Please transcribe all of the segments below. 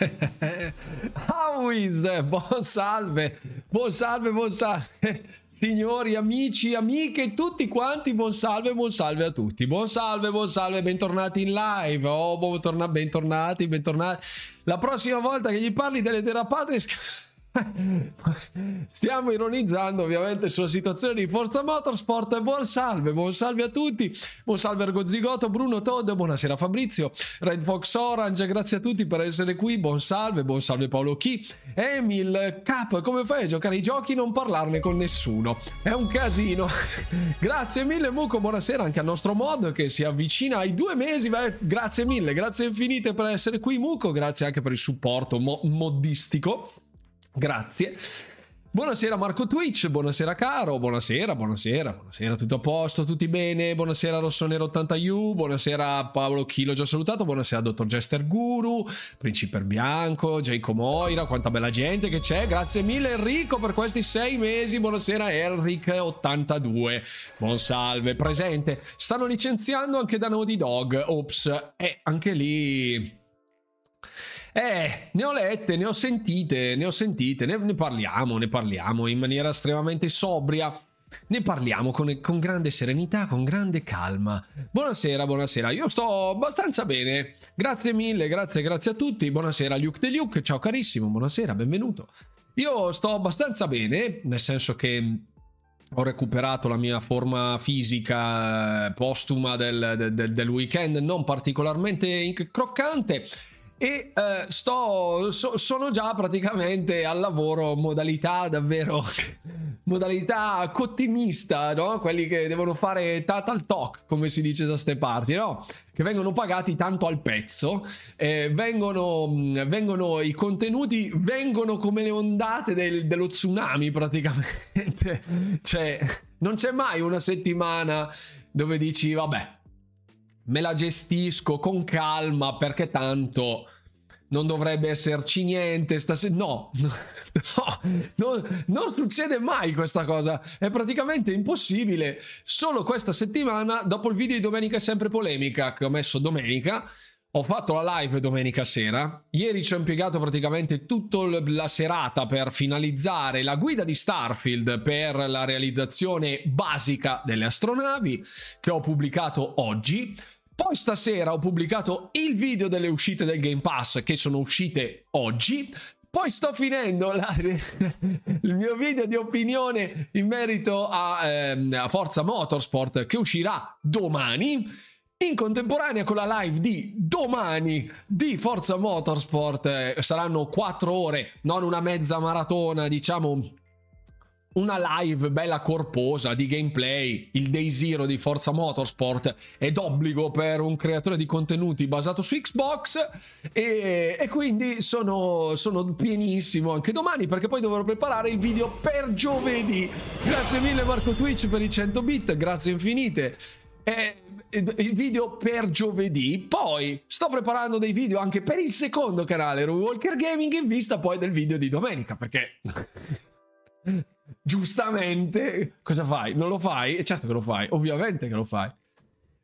Awis, buon salve, buon salve, buon salve. Signori, amici, amiche, tutti quanti, buon salve, buon salve a tutti. Buon salve, buon salve, bentornati in live. Oh, bentornati, bentornati. La prossima volta che gli parli delle derapate Stiamo ironizzando ovviamente sulla situazione di Forza Motorsport. Buon salve, buon salve a tutti. Buon salve Ergo Zigoto, Bruno Todd, buonasera Fabrizio, Red Fox Orange, grazie a tutti per essere qui. Buon salve, buon salve Paolo Chi, Emil Cap, come fai a giocare ai giochi? Non parlarne con nessuno. È un casino. grazie mille Muco, buonasera anche al nostro mod che si avvicina ai due mesi. Beh, grazie mille, grazie infinite per essere qui Muco, grazie anche per il supporto mo- modistico. Grazie. Buonasera Marco Twitch, buonasera caro, buonasera, buonasera, buonasera, tutto a posto, tutti bene, buonasera Rossonero 80U, buonasera Paolo Chi, l'ho già salutato, buonasera Dottor Jester Guru, Principe Bianco, Jacob Moira, quanta bella gente che c'è, grazie mille Enrico per questi sei mesi, buonasera Enric82, buon salve, presente, stanno licenziando anche da Naughty Dog, ops, e eh, anche lì eh, ne ho lette, ne ho sentite, ne ho sentite, ne, ne parliamo, ne parliamo in maniera estremamente sobria. Ne parliamo con, con, grande serenità, con grande calma. Buonasera, buonasera. Io sto abbastanza bene. Grazie mille, grazie, grazie a tutti. Buonasera, Luke De Luke. Ciao carissimo, buonasera, benvenuto. Io sto abbastanza bene, nel senso che ho recuperato la mia forma fisica eh, postuma del, del, del weekend, non particolarmente croccante e uh, sto so, sono già praticamente al lavoro modalità davvero modalità cottimista no? quelli che devono fare total talk come si dice da ste parti no? che vengono pagati tanto al pezzo eh, vengono, vengono i contenuti vengono come le ondate del, dello tsunami praticamente cioè non c'è mai una settimana dove dici vabbè me la gestisco con calma perché tanto non dovrebbe esserci niente stasera. No, no, no, non succede mai questa cosa. È praticamente impossibile. Solo questa settimana, dopo il video di domenica sempre polemica che ho messo domenica, ho fatto la live domenica sera. Ieri ci ho impiegato praticamente tutta la serata per finalizzare la guida di Starfield per la realizzazione basica delle astronavi che ho pubblicato oggi. Poi stasera ho pubblicato il video delle uscite del Game Pass che sono uscite oggi. Poi sto finendo la, il mio video di opinione in merito a, ehm, a Forza Motorsport che uscirà domani in contemporanea con la live di domani di Forza Motorsport eh, saranno quattro ore, non una mezza maratona, diciamo una live bella corposa di gameplay, il day zero di Forza Motorsport è d'obbligo per un creatore di contenuti basato su Xbox e, e quindi sono, sono, pienissimo anche domani perché poi dovrò preparare il video per giovedì. Grazie mille Marco Twitch per i 100 bit, grazie infinite. E, il video per giovedì. Poi sto preparando dei video anche per il secondo canale, Walker Gaming, in vista poi del video di domenica perché giustamente, cosa fai? Non lo fai? E certo che lo fai, ovviamente che lo fai.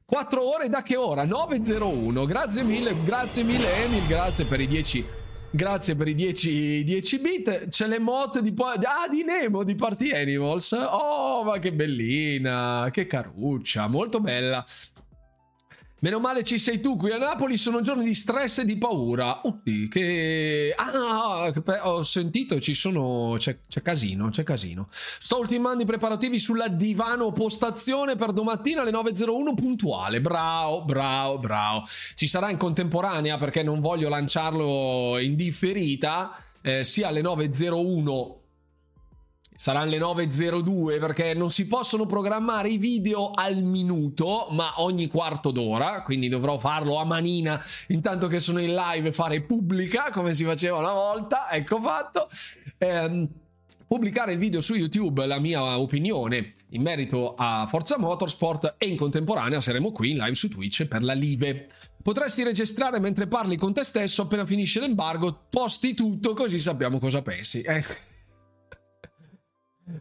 4 ore da che ora? 9.01. Grazie mille, grazie mille Emil, grazie per i 10 Grazie per i 10, 10 bit. C'è le mod di, ah, di Nemo di Party Animals. Oh, ma che bellina, che caruccia, molto bella. Meno male ci sei tu qui a Napoli, sono giorni di stress e di paura. Utti, che... Ah, ho sentito, ci sono... C'è, c'è, casino, c'è casino. Sto ultimando i preparativi sulla divano postazione per domattina alle 9.01 puntuale. Bravo, bravo, bravo. Ci sarà in contemporanea perché non voglio lanciarlo in differita, eh, sia alle 9.01 Saranno le 9.02 perché non si possono programmare i video al minuto, ma ogni quarto d'ora, quindi dovrò farlo a manina intanto che sono in live fare pubblica come si faceva una volta, ecco fatto. Ehm, pubblicare il video su YouTube, la mia opinione in merito a Forza Motorsport e in contemporanea saremo qui in live su Twitch per la live. Potresti registrare mentre parli con te stesso appena finisce l'embargo, posti tutto così sappiamo cosa pensi. Eh.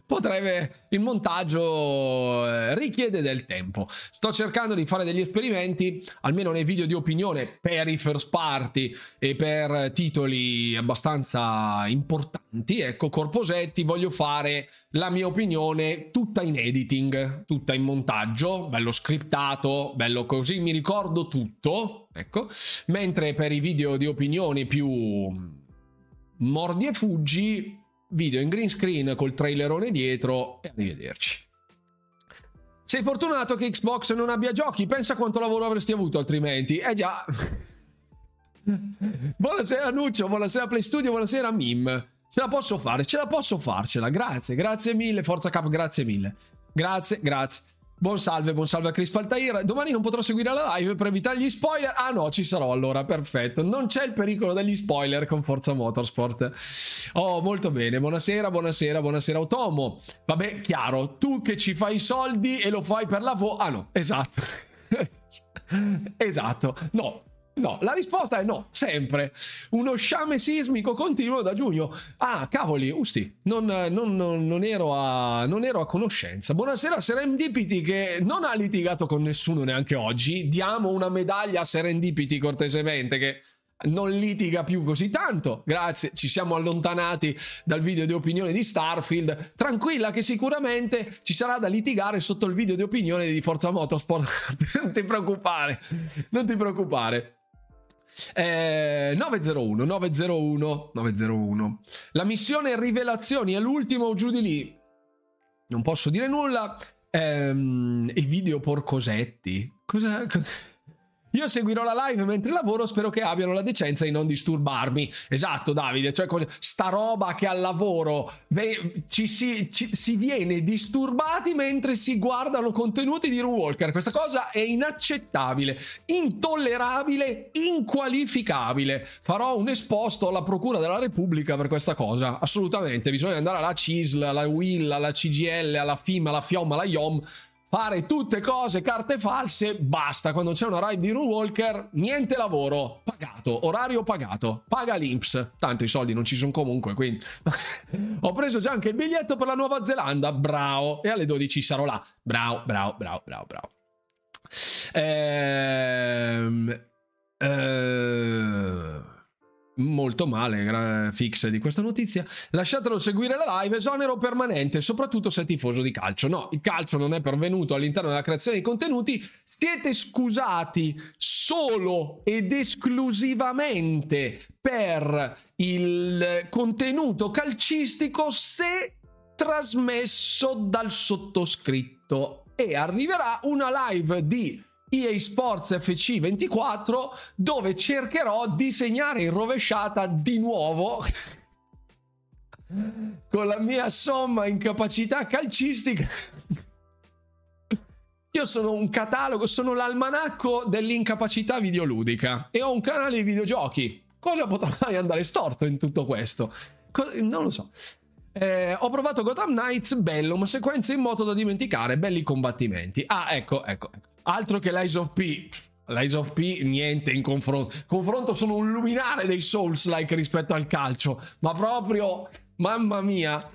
Potrebbe il montaggio eh, richiede del tempo. Sto cercando di fare degli esperimenti almeno nei video di opinione per i first party e per titoli abbastanza importanti. Ecco corposetti voglio fare la mia opinione tutta in editing tutta in montaggio bello scriptato bello così mi ricordo tutto ecco. Mentre per i video di opinione più mordi e fuggi video in green screen col trailerone dietro e arrivederci. Sei fortunato che Xbox non abbia giochi, pensa quanto lavoro avresti avuto altrimenti. Eh già. buonasera Nuccio, buonasera Play Studio, buonasera Mim. Ce la posso fare, ce la posso farcela. Grazie, grazie mille, Forza Cap, grazie mille. Grazie, grazie. Buon salve, buon salve a Chris Paltair. Domani non potrò seguire la live per evitare gli spoiler. Ah no, ci sarò allora, perfetto. Non c'è il pericolo degli spoiler con Forza Motorsport. Oh, molto bene. Buonasera, buonasera, buonasera Otomo. Vabbè, chiaro, tu che ci fai i soldi e lo fai per lavoro. Ah no, esatto. esatto. No, No, la risposta è no, sempre. Uno sciame sismico continuo da giugno. Ah, cavoli, usti, non, non, non, ero, a, ero a conoscenza. Buonasera Serendipity che non ha litigato con nessuno neanche oggi. Diamo una medaglia a Serendipity cortesemente che non litiga più così tanto. Grazie, ci siamo allontanati dal video di opinione di Starfield. Tranquilla che sicuramente ci sarà da litigare sotto il video di opinione di Forza Motorsport. non ti preoccupare, non ti preoccupare. Eh, 901, 901, 901. La missione rivelazioni è l'ultimo giù di lì. Non posso dire nulla. Ehm, I video porcosetti. Cosa... Io seguirò la live mentre lavoro, spero che abbiano la decenza di non disturbarmi. Esatto, Davide, cioè sta roba che al lavoro ci, si, ci si, viene disturbati mentre si guardano contenuti di Walker. Questa cosa è inaccettabile, intollerabile, inqualificabile. Farò un esposto alla Procura della Repubblica per questa cosa. Assolutamente, bisogna andare alla CISL, alla WIL, alla CGL, alla FIM, alla FIOM, alla IOM fare tutte cose, carte false, basta. Quando c'è una ride di Rune Walker, niente lavoro, pagato, orario pagato, paga l'Inps. Tanto i soldi non ci sono comunque, quindi ho preso già anche il biglietto per la Nuova Zelanda, bravo. E alle 12 sarò là, bravo, bravo, bravo, bravo, bravo. Ehm... Ehm molto male fix di questa notizia. Lasciatelo seguire la live esonero permanente soprattutto se è tifoso di calcio. No il calcio non è pervenuto all'interno della creazione di contenuti. Siete scusati solo ed esclusivamente per il contenuto calcistico se trasmesso dal sottoscritto. E arriverà una live di EA Sports FC 24 dove cercherò di segnare in rovesciata di nuovo con la mia somma incapacità calcistica. Io sono un catalogo, sono l'almanacco dell'incapacità videoludica e ho un canale di videogiochi. Cosa potrà mai andare storto in tutto questo? non lo so. Eh, ho provato Gotham Knights, bello, ma sequenze in moto da dimenticare, belli combattimenti. Ah, ecco, ecco, ecco. Altro che l'Eyes of P. L'Eyes of P, niente in confronto. Confronto sono un luminare dei Souls-like rispetto al calcio, ma proprio, mamma mia.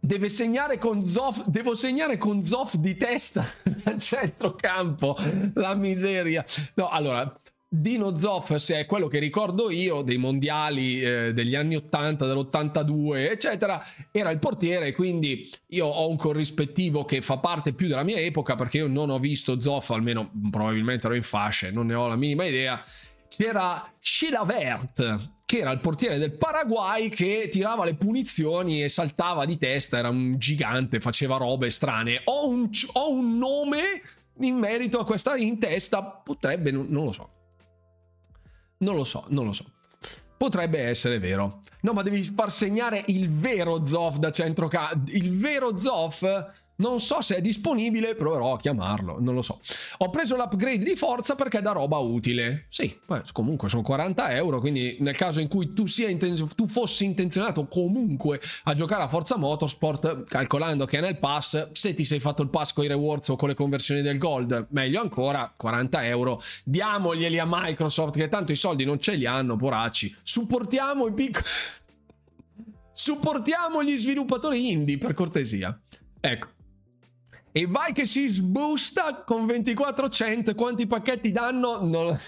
Deve segnare con Zoff, devo segnare con Zoff di testa a centrocampo. La miseria. No, allora, Dino Zoff, se è quello che ricordo io dei mondiali eh, degli anni 80, dell'82, eccetera, era il portiere, quindi io ho un corrispettivo che fa parte più della mia epoca perché io non ho visto Zoff, almeno probabilmente ero in fasce, non ne ho la minima idea. C'era Chilavert, che era il portiere del Paraguay che tirava le punizioni e saltava di testa, era un gigante, faceva robe strane. Ho un, ho un nome in merito a questa in testa, potrebbe, non, non lo so. Non lo so, non lo so. Potrebbe essere vero. No, ma devi far segnare il vero Zoff da centrocampo. Il vero Zoff non so se è disponibile, proverò a chiamarlo, non lo so. Ho preso l'upgrade di forza perché è da roba utile. Sì, poi comunque sono 40 euro, quindi nel caso in cui tu, inten- tu fossi intenzionato comunque a giocare a Forza Motorsport, calcolando che è nel pass, se ti sei fatto il pass con i rewards o con le conversioni del gold, meglio ancora, 40 euro, diamoglieli a Microsoft che tanto i soldi non ce li hanno, poracci. Supportiamo i piccoli supportiamo gli sviluppatori indie, per cortesia. Ecco. E vai che si sbusta con 24 cent. Quanti pacchetti danno? Non,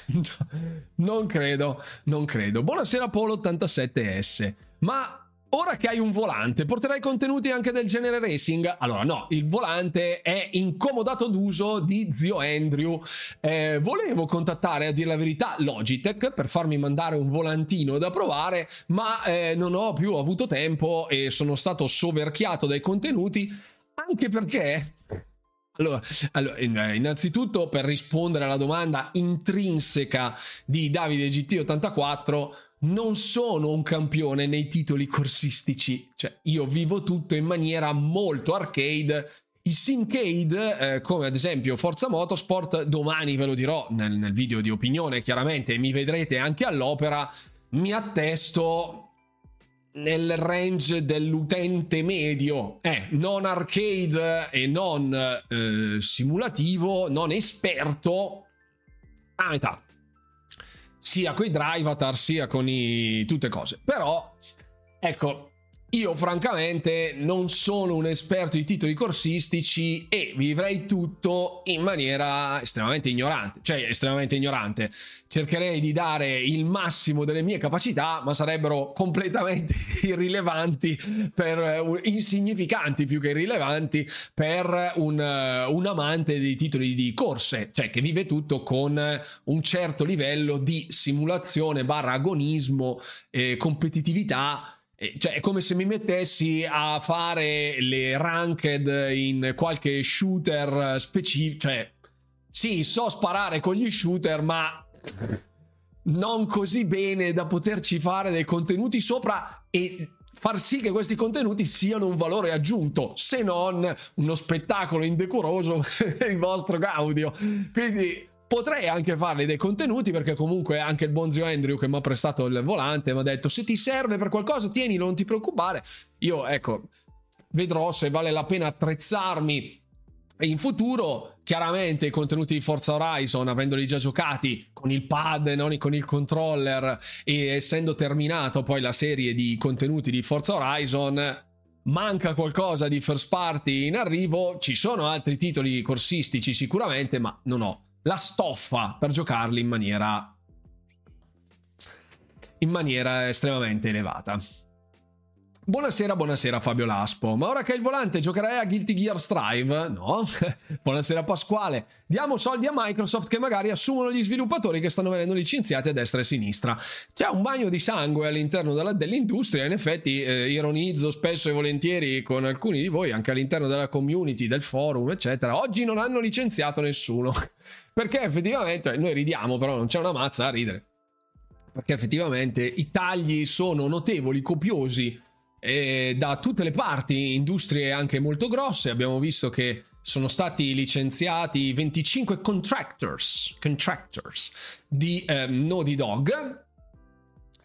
non credo, non credo. Buonasera Polo 87S. Ma Ora che hai un volante, porterai contenuti anche del genere racing? Allora no, il volante è incomodato d'uso di zio Andrew. Eh, volevo contattare, a dire la verità, Logitech per farmi mandare un volantino da provare, ma eh, non ho più avuto tempo e sono stato soverchiato dai contenuti, anche perché? Allora, allora, eh, innanzitutto per rispondere alla domanda intrinseca di Davide GT84, non sono un campione nei titoli corsistici, cioè io vivo tutto in maniera molto arcade. I Simcade, eh, come ad esempio Forza Motorsport, domani ve lo dirò nel, nel video di opinione, chiaramente mi vedrete anche all'opera, mi attesto nel range dell'utente medio, eh, non arcade e non eh, simulativo, non esperto, a metà sia con i drivatar sia con i tutte cose. Però, ecco, io francamente non sono un esperto di titoli corsistici e vivrei tutto in maniera estremamente ignorante, cioè estremamente ignorante. Cercherei di dare il massimo delle mie capacità, ma sarebbero completamente irrilevanti per insignificanti più che irrilevanti per un, un amante di titoli di corse, cioè che vive tutto con un certo livello di simulazione barra agonismo e competitività cioè, è come se mi mettessi a fare le ranked in qualche shooter specifico. Cioè, sì, so sparare con gli shooter, ma non così bene da poterci fare dei contenuti sopra e far sì che questi contenuti siano un valore aggiunto, se non uno spettacolo indecoroso per il vostro gaudio. Quindi Potrei anche farli dei contenuti perché comunque anche il buon zio Andrew che mi ha prestato il volante mi ha detto se ti serve per qualcosa tieni, non ti preoccupare. Io ecco, vedrò se vale la pena attrezzarmi in futuro. Chiaramente i contenuti di Forza Horizon, avendoli già giocati con il pad non con il controller e essendo terminato poi la serie di contenuti di Forza Horizon, manca qualcosa di first party in arrivo. Ci sono altri titoli corsistici sicuramente, ma non ho la stoffa per giocarli in maniera in maniera estremamente elevata. Buonasera, buonasera Fabio Laspo. Ma ora che hai il volante giocherai a Guilty Gear Strive? No? buonasera Pasquale. Diamo soldi a Microsoft che magari assumono gli sviluppatori che stanno venendo licenziati a destra e a sinistra. C'è un bagno di sangue all'interno della, dell'industria. In effetti eh, ironizzo spesso e volentieri con alcuni di voi, anche all'interno della community, del forum, eccetera. Oggi non hanno licenziato nessuno. Perché effettivamente noi ridiamo, però non c'è una mazza a ridere. Perché effettivamente i tagli sono notevoli, copiosi eh, da tutte le parti, industrie anche molto grosse. Abbiamo visto che sono stati licenziati 25 contractors, contractors di eh, Naughty Dog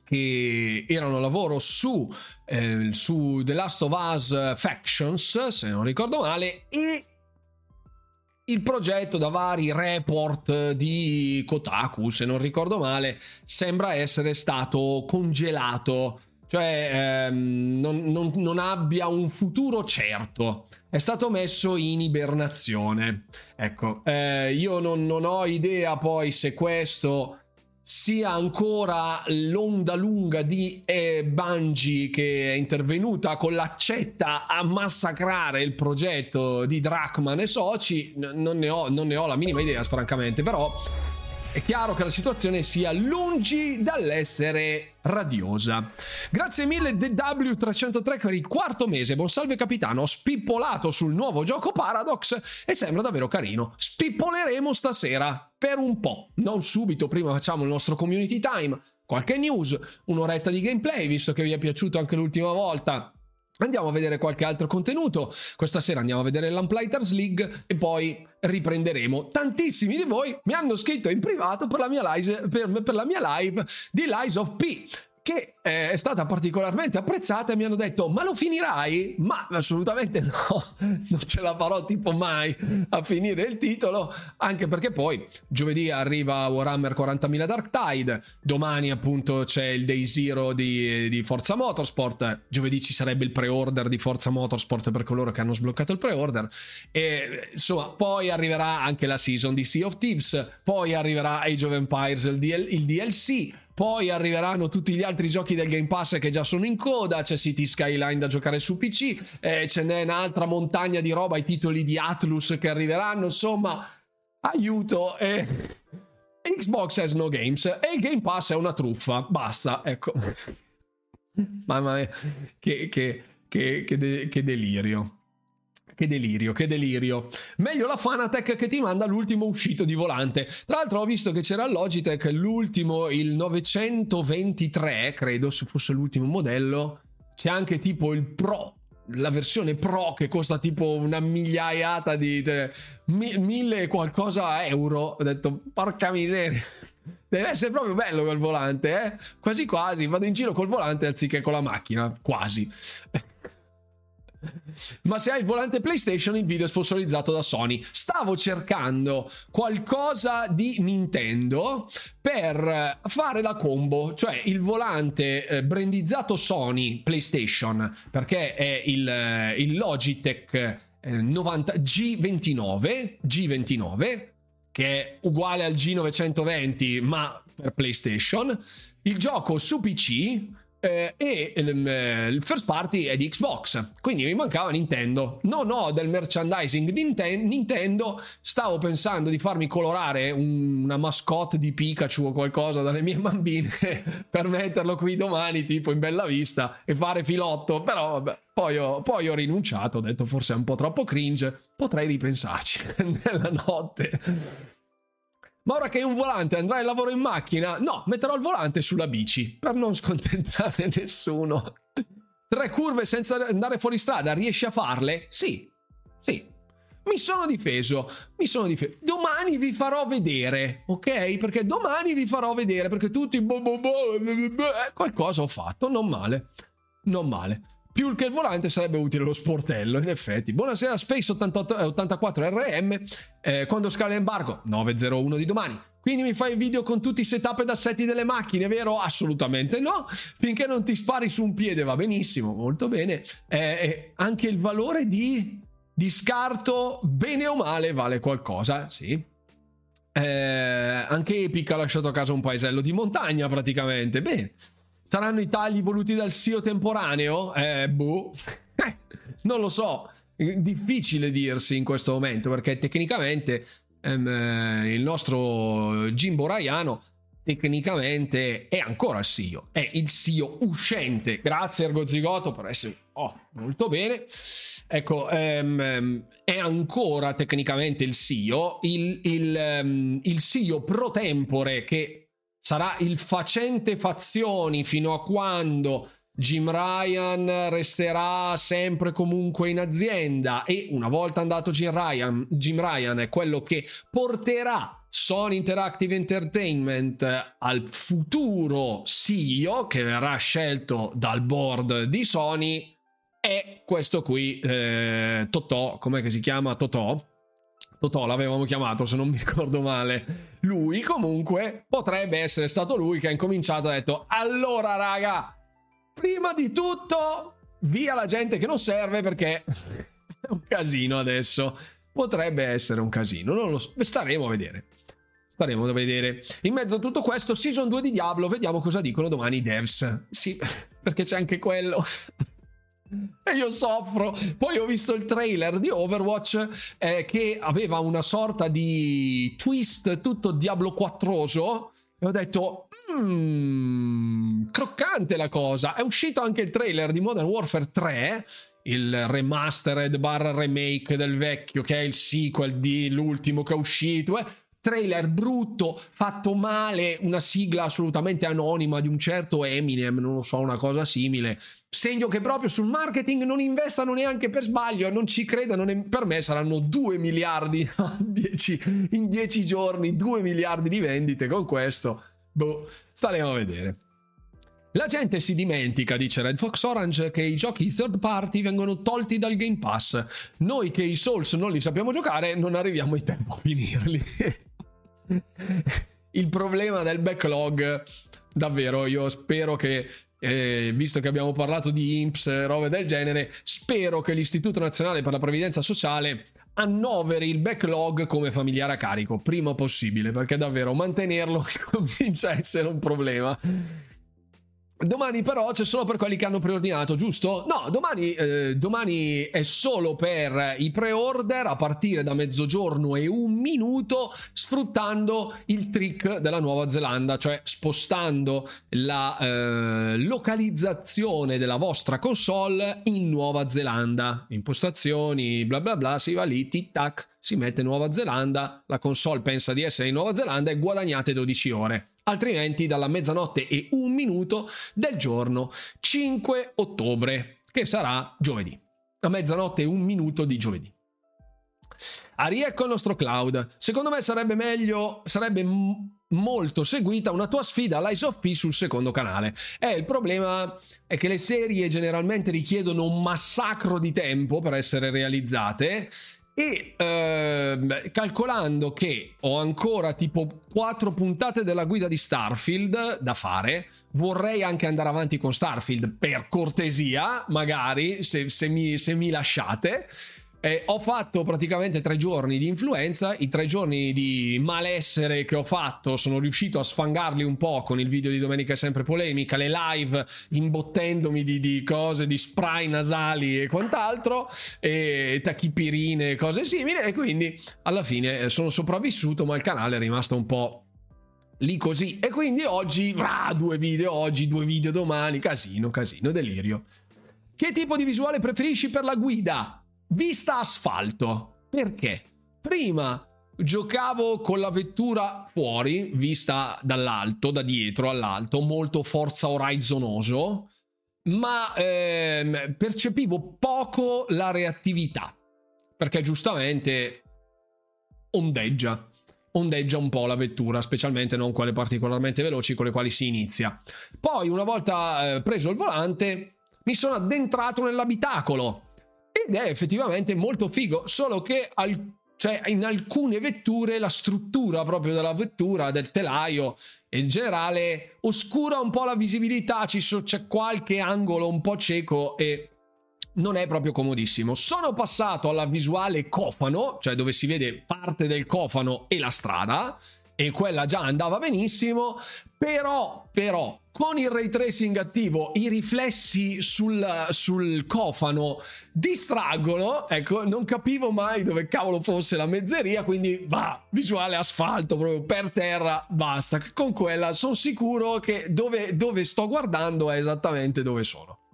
che erano lavoro su, eh, su The Last of Us Factions, se non ricordo male, e il progetto da vari report di Kotaku, se non ricordo male, sembra essere stato congelato, cioè ehm, non, non, non abbia un futuro certo. È stato messo in ibernazione. Ecco, eh, io non, non ho idea poi se questo sia ancora l'onda lunga di eh, Bungie che è intervenuta con l'accetta a massacrare il progetto di Drachman e soci, non ne ho, non ne ho la minima idea francamente, però è chiaro che la situazione sia lungi dall'essere radiosa. Grazie mille DW303 per il quarto mese, buon salve capitano, ho spippolato sul nuovo gioco Paradox e sembra davvero carino. Spippoleremo stasera per un po', non subito, prima facciamo il nostro community time, qualche news, un'oretta di gameplay, visto che vi è piaciuto anche l'ultima volta Andiamo a vedere qualche altro contenuto. Questa sera andiamo a vedere l'Amplighters League e poi riprenderemo. Tantissimi di voi mi hanno scritto in privato per la mia live, per, per la mia live di Lies of P. che eh, è stata particolarmente apprezzata e mi hanno detto ma lo finirai? Ma assolutamente no, non ce la farò tipo mai a finire il titolo, anche perché poi giovedì arriva Warhammer 40.000 Dark Tide, domani appunto c'è il Day Zero di, di Forza Motorsport, giovedì ci sarebbe il pre-order di Forza Motorsport per coloro che hanno sbloccato il pre-order e insomma poi arriverà anche la season di Sea of Thieves, poi arriverà Age of Empires il, DL, il DLC, poi arriveranno tutti gli altri giochi del Game Pass che già sono in coda, c'è City Skyline da giocare su PC, eh, ce n'è un'altra montagna di roba, i titoli di Atlus che arriveranno, insomma, aiuto. Eh. Xbox has no games e il Game Pass è una truffa, basta, ecco. Mamma mia, che, che, che, che, de- che delirio. Che delirio, che delirio. Meglio la Fanatec che ti manda l'ultimo uscito di volante. Tra l'altro ho visto che c'era Logitech, l'ultimo, il 923, credo se fosse l'ultimo modello. C'è anche tipo il Pro, la versione Pro che costa tipo una migliaiata di... Cioè, mille e qualcosa euro. Ho detto, porca miseria. Deve essere proprio bello quel volante, eh? Quasi quasi, vado in giro col volante anziché con la macchina, quasi. Ma se hai il volante PlayStation, il video è sponsorizzato da Sony. Stavo cercando qualcosa di Nintendo per fare la combo, cioè il volante eh, brandizzato Sony PlayStation, perché è il, eh, il Logitech 90, G29, G29, che è uguale al G920 ma per PlayStation. Il gioco su PC eh, e il, eh, il, first party è di Xbox, quindi mi mancava Nintendo. Non ho del merchandising di Nintendo, stavo pensando di farmi colorare un, una mascotte di Pikachu o qualcosa dalle mie bambine per metterlo qui domani, tipo in bella vista, e fare filotto, però vabbè. Poi ho, poi ho rinunciato, ho detto forse è un po' troppo cringe, potrei ripensarci nella notte. Ma ora che hai un volante andrai al lavoro in macchina? No, metterò il volante sulla bici per non scontentare nessuno. Tre curve senza andare fuori strada, riesci a farle? Sì, sì. Mi sono difeso, mi sono difeso. Domani vi farò vedere, ok? Perché domani vi farò vedere, perché tutti... Bo bo bo, qualcosa ho fatto, non male, non male. Più che il volante sarebbe utile lo sportello, in effetti. Buonasera Space 88, 84 RM, eh, quando scala l'embargo? 901 di domani. Quindi mi fai video con tutti i setup ed assetti delle macchine, vero? Assolutamente no. Finché non ti spari su un piede va benissimo, molto bene. Eh, eh, anche il valore di, di scarto, bene o male, vale qualcosa, sì. Eh, anche Epic ha lasciato a casa un paesello di montagna praticamente. Bene. Saranno i tagli voluti dal SEO temporaneo? Eh, boh. Eh, non lo so. Difficile dirsi in questo momento perché tecnicamente ehm, eh, il nostro Jimbo Raiano tecnicamente è ancora il CEO, è il CEO uscente. Grazie Ergo Zigoto per essere oh, molto bene. Ecco, ehm, è ancora tecnicamente il CEO, il, il, um, il CEO pro tempore che sarà il facente fazioni fino a quando Jim Ryan resterà sempre comunque in azienda. E una volta andato Jim Ryan, Jim Ryan è quello che porterà Sony Interactive Entertainment al futuro CEO che verrà scelto dal board di Sony. È questo qui eh, Totò, com'è che si chiama? Totò? Totò l'avevamo chiamato se non mi ricordo male. Lui comunque potrebbe essere stato lui che ha incominciato e ha detto allora raga, prima di tutto via la gente che non serve perché è un casino adesso. Potrebbe essere un casino, non lo so, staremo a vedere. Staremo a vedere. In mezzo a tutto questo, Season 2 di Diablo, vediamo cosa dicono domani i devs. Sì, perché c'è anche quello. E io soffro. Poi ho visto il trailer di Overwatch eh, che aveva una sorta di twist tutto Diablo 4 e ho detto mmm, croccante la cosa. È uscito anche il trailer di Modern Warfare 3, il remastered barra remake del vecchio che è il sequel di l'ultimo che è uscito. Eh trailer brutto, fatto male, una sigla assolutamente anonima di un certo Eminem, non lo so, una cosa simile. Segno che proprio sul marketing non investano neanche per sbaglio, non ci credano, ne- per me saranno 2 miliardi in 10 giorni, 2 miliardi di vendite con questo. Boh, staremo a vedere. La gente si dimentica, dice Red Fox Orange, che i giochi third party vengono tolti dal Game Pass. Noi che i Souls non li sappiamo giocare, non arriviamo in tempo a finirli. Il problema del backlog, davvero, io spero che eh, visto che abbiamo parlato di INPS, robe del genere, spero che l'Istituto Nazionale per la Previdenza Sociale annoveri il backlog come familiare a carico prima possibile, perché davvero mantenerlo comincia a essere un problema. Domani però c'è solo per quelli che hanno preordinato, giusto? No, domani, eh, domani, è solo per i pre-order a partire da mezzogiorno e un minuto, sfruttando il trick della Nuova Zelanda, cioè spostando la eh, localizzazione della vostra console in Nuova Zelanda. Impostazioni, bla bla bla, si va lì, tic tac, si mette Nuova Zelanda, la console pensa di essere in Nuova Zelanda e guadagnate 12 ore altrimenti dalla mezzanotte e un minuto del giorno 5 ottobre, che sarà giovedì. A mezzanotte e un minuto di giovedì. A riecco il nostro cloud. Secondo me sarebbe meglio, sarebbe m- molto seguita una tua sfida Lies of P sul secondo canale. Eh, il problema è che le serie generalmente richiedono un massacro di tempo per essere realizzate e eh, calcolando che ho ancora tipo 4 puntate della guida di Starfield da fare, vorrei anche andare avanti con Starfield per cortesia, magari se, se, mi, se mi lasciate. Eh, ho fatto praticamente tre giorni di influenza, i tre giorni di malessere che ho fatto sono riuscito a sfangarli un po' con il video di Domenica è sempre polemica, le live imbottendomi di, di cose, di spray nasali e quant'altro, e tachipirine e cose simili e quindi alla fine eh, sono sopravvissuto ma il canale è rimasto un po' lì così e quindi oggi ah, due video oggi, due video domani, casino, casino, delirio. Che tipo di visuale preferisci per la guida? Vista asfalto. Perché? Prima giocavo con la vettura fuori, vista dall'alto, da dietro all'alto, molto forza horizzonoso, ma ehm, percepivo poco la reattività, perché giustamente ondeggia, ondeggia un po' la vettura, specialmente non quelle particolarmente veloci con le quali si inizia. Poi, una volta eh, preso il volante, mi sono addentrato nell'abitacolo ed è effettivamente molto figo, solo che al, cioè in alcune vetture la struttura proprio della vettura, del telaio in generale oscura un po' la visibilità, so, c'è qualche angolo un po' cieco e non è proprio comodissimo. Sono passato alla visuale cofano, cioè dove si vede parte del cofano e la strada e quella già andava benissimo, però, però con il ray tracing attivo i riflessi sul, sul cofano distraggono, ecco, non capivo mai dove cavolo fosse la mezzeria, quindi va, visuale asfalto proprio per terra, basta. Con quella sono sicuro che dove, dove sto guardando è esattamente dove sono.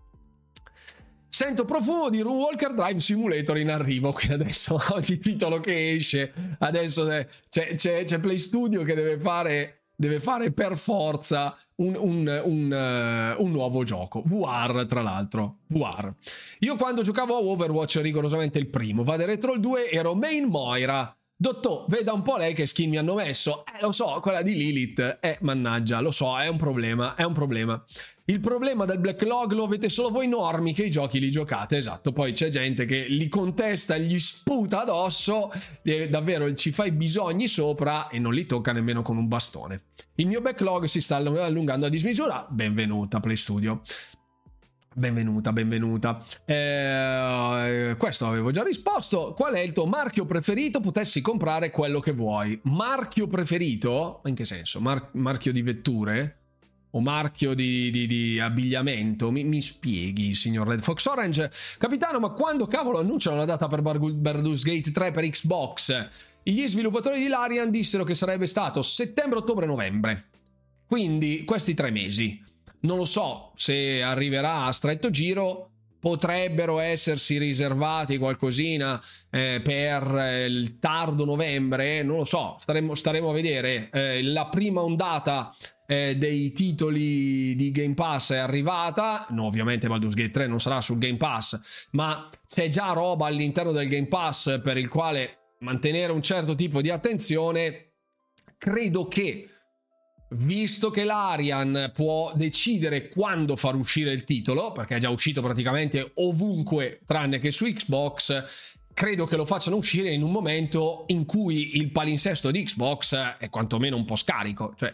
Sento profumo di Walker Drive Simulator in arrivo. Qui adesso ogni titolo che esce, adesso c'è, c'è, c'è Play Studio che deve fare, deve fare per forza un, un, un, uh, un, nuovo gioco. VR, tra l'altro. VR. Io quando giocavo a Overwatch, rigorosamente il primo, vado retro il 2, ero main Moira. Dottor, veda un po' lei che skin mi hanno messo. Eh, lo so, quella di Lilith. Eh, mannaggia, lo so, è un problema, è un problema. Il problema del backlog lo avete solo voi normi che i giochi li giocate, esatto. Poi c'è gente che li contesta, gli sputa addosso, e davvero ci fai bisogni sopra e non li tocca nemmeno con un bastone. Il mio backlog si sta allungando a dismisura. Benvenuta Play Studio. Benvenuta, benvenuta. Eh, questo avevo già risposto. Qual è il tuo marchio preferito? Potessi comprare quello che vuoi. Marchio preferito? In che senso? Mar- marchio di vetture? O marchio di, di, di abbigliamento? Mi, mi, spieghi, signor Red Fox Orange? Capitano, ma quando cavolo annunciano la data per Baldur's Gate 3 per Xbox? Gli sviluppatori di Larian dissero che sarebbe stato settembre, ottobre, novembre. Quindi questi tre mesi. Non lo so se arriverà a stretto giro. Potrebbero essersi riservati qualcosina eh, per il tardo novembre, non lo so, staremo, staremo a vedere. Eh, la prima ondata eh, dei titoli di Game Pass è arrivata. No, ovviamente Baldur's Gate 3 non sarà sul Game Pass, ma c'è già roba all'interno del Game Pass per il quale mantenere un certo tipo di attenzione. Credo che visto che l'Arian può decidere quando far uscire il titolo, perché è già uscito praticamente ovunque tranne che su Xbox, credo che lo facciano uscire in un momento in cui il palinsesto di Xbox è quantomeno un po' scarico. Cioè,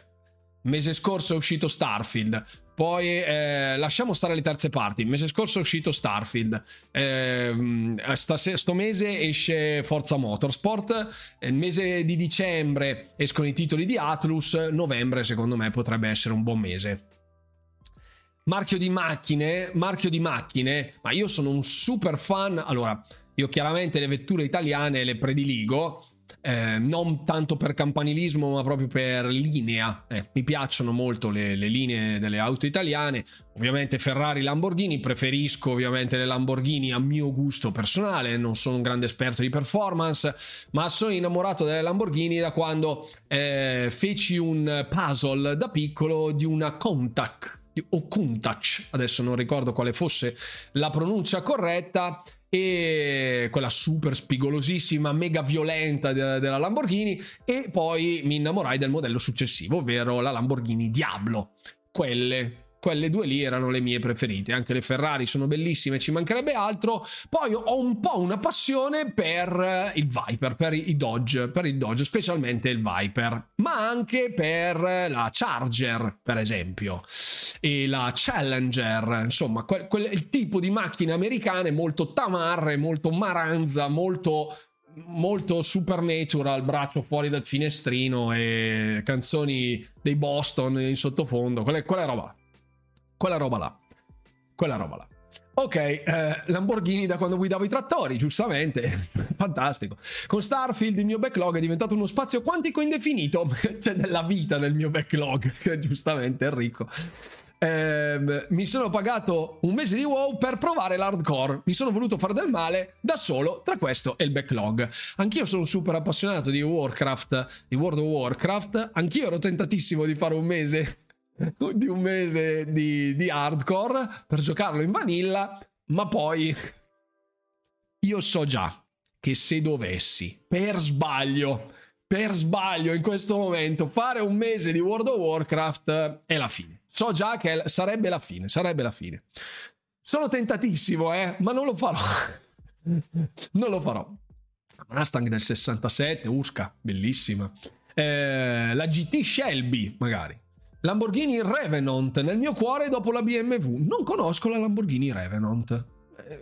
mese scorso è uscito Starfield, poi eh, lasciamo stare le terze parti. Il mese scorso è uscito Starfield. Eh, sto mese esce Forza Motorsport. Il mese di dicembre escono i titoli di Atlus. Novembre, secondo me, potrebbe essere un buon mese. Marchio di macchine, marchio di macchine, ma io sono un super fan. Allora, io chiaramente le vetture italiane le prediligo, eh, non tanto per campanilismo, ma proprio per linea. Eh, mi piacciono molto le, le, linee delle auto italiane. Ovviamente Ferrari, Lamborghini, preferisco ovviamente le Lamborghini a mio gusto personale, non sono un grande esperto di performance, ma sono innamorato delle Lamborghini da quando eh, feci un puzzle da piccolo di una Contact o Countach, adesso non ricordo quale fosse la pronuncia corretta, e quella super spigolosissima, mega violenta de- della Lamborghini e poi mi innamorai del modello successivo, ovvero la Lamborghini Diablo. Quelle quelle due lì erano le mie preferite. Anche le Ferrari sono bellissime, ci mancherebbe altro. Poi ho un po' una passione per il Viper, per i Dodge, per il Dodge, specialmente il Viper, ma anche per la Charger, per esempio, e la Challenger, insomma, quel, quel, il tipo di macchine americane molto tamarre, molto maranza, molto molto supernatural, braccio fuori dal finestrino e canzoni dei Boston in sottofondo, quella, quella roba quella roba là. Quella roba là. Ok, eh, Lamborghini da quando guidavo i trattori, giustamente, fantastico. Con Starfield il mio backlog è diventato uno spazio quantico indefinito, c'è della vita nel mio backlog, giustamente è ricco. Eh, mi sono pagato un mese di WoW per provare l'hardcore. Mi sono voluto fare del male da solo tra questo e il backlog. Anch'io sono super appassionato di Warcraft, di World of Warcraft. Anch'io ero tentatissimo di fare un mese di un mese di, di hardcore per giocarlo in vanilla, ma poi io so già che se dovessi per sbaglio, per sbaglio in questo momento fare un mese di World of Warcraft è la fine. So già che sarebbe la fine, sarebbe la fine. Sono tentatissimo, eh, ma non lo farò. non lo farò. Mustang del 67, Usca, bellissima. Eh, la GT Shelby, magari. Lamborghini Revenant nel mio cuore dopo la BMW. Non conosco la Lamborghini Revenant. Eh,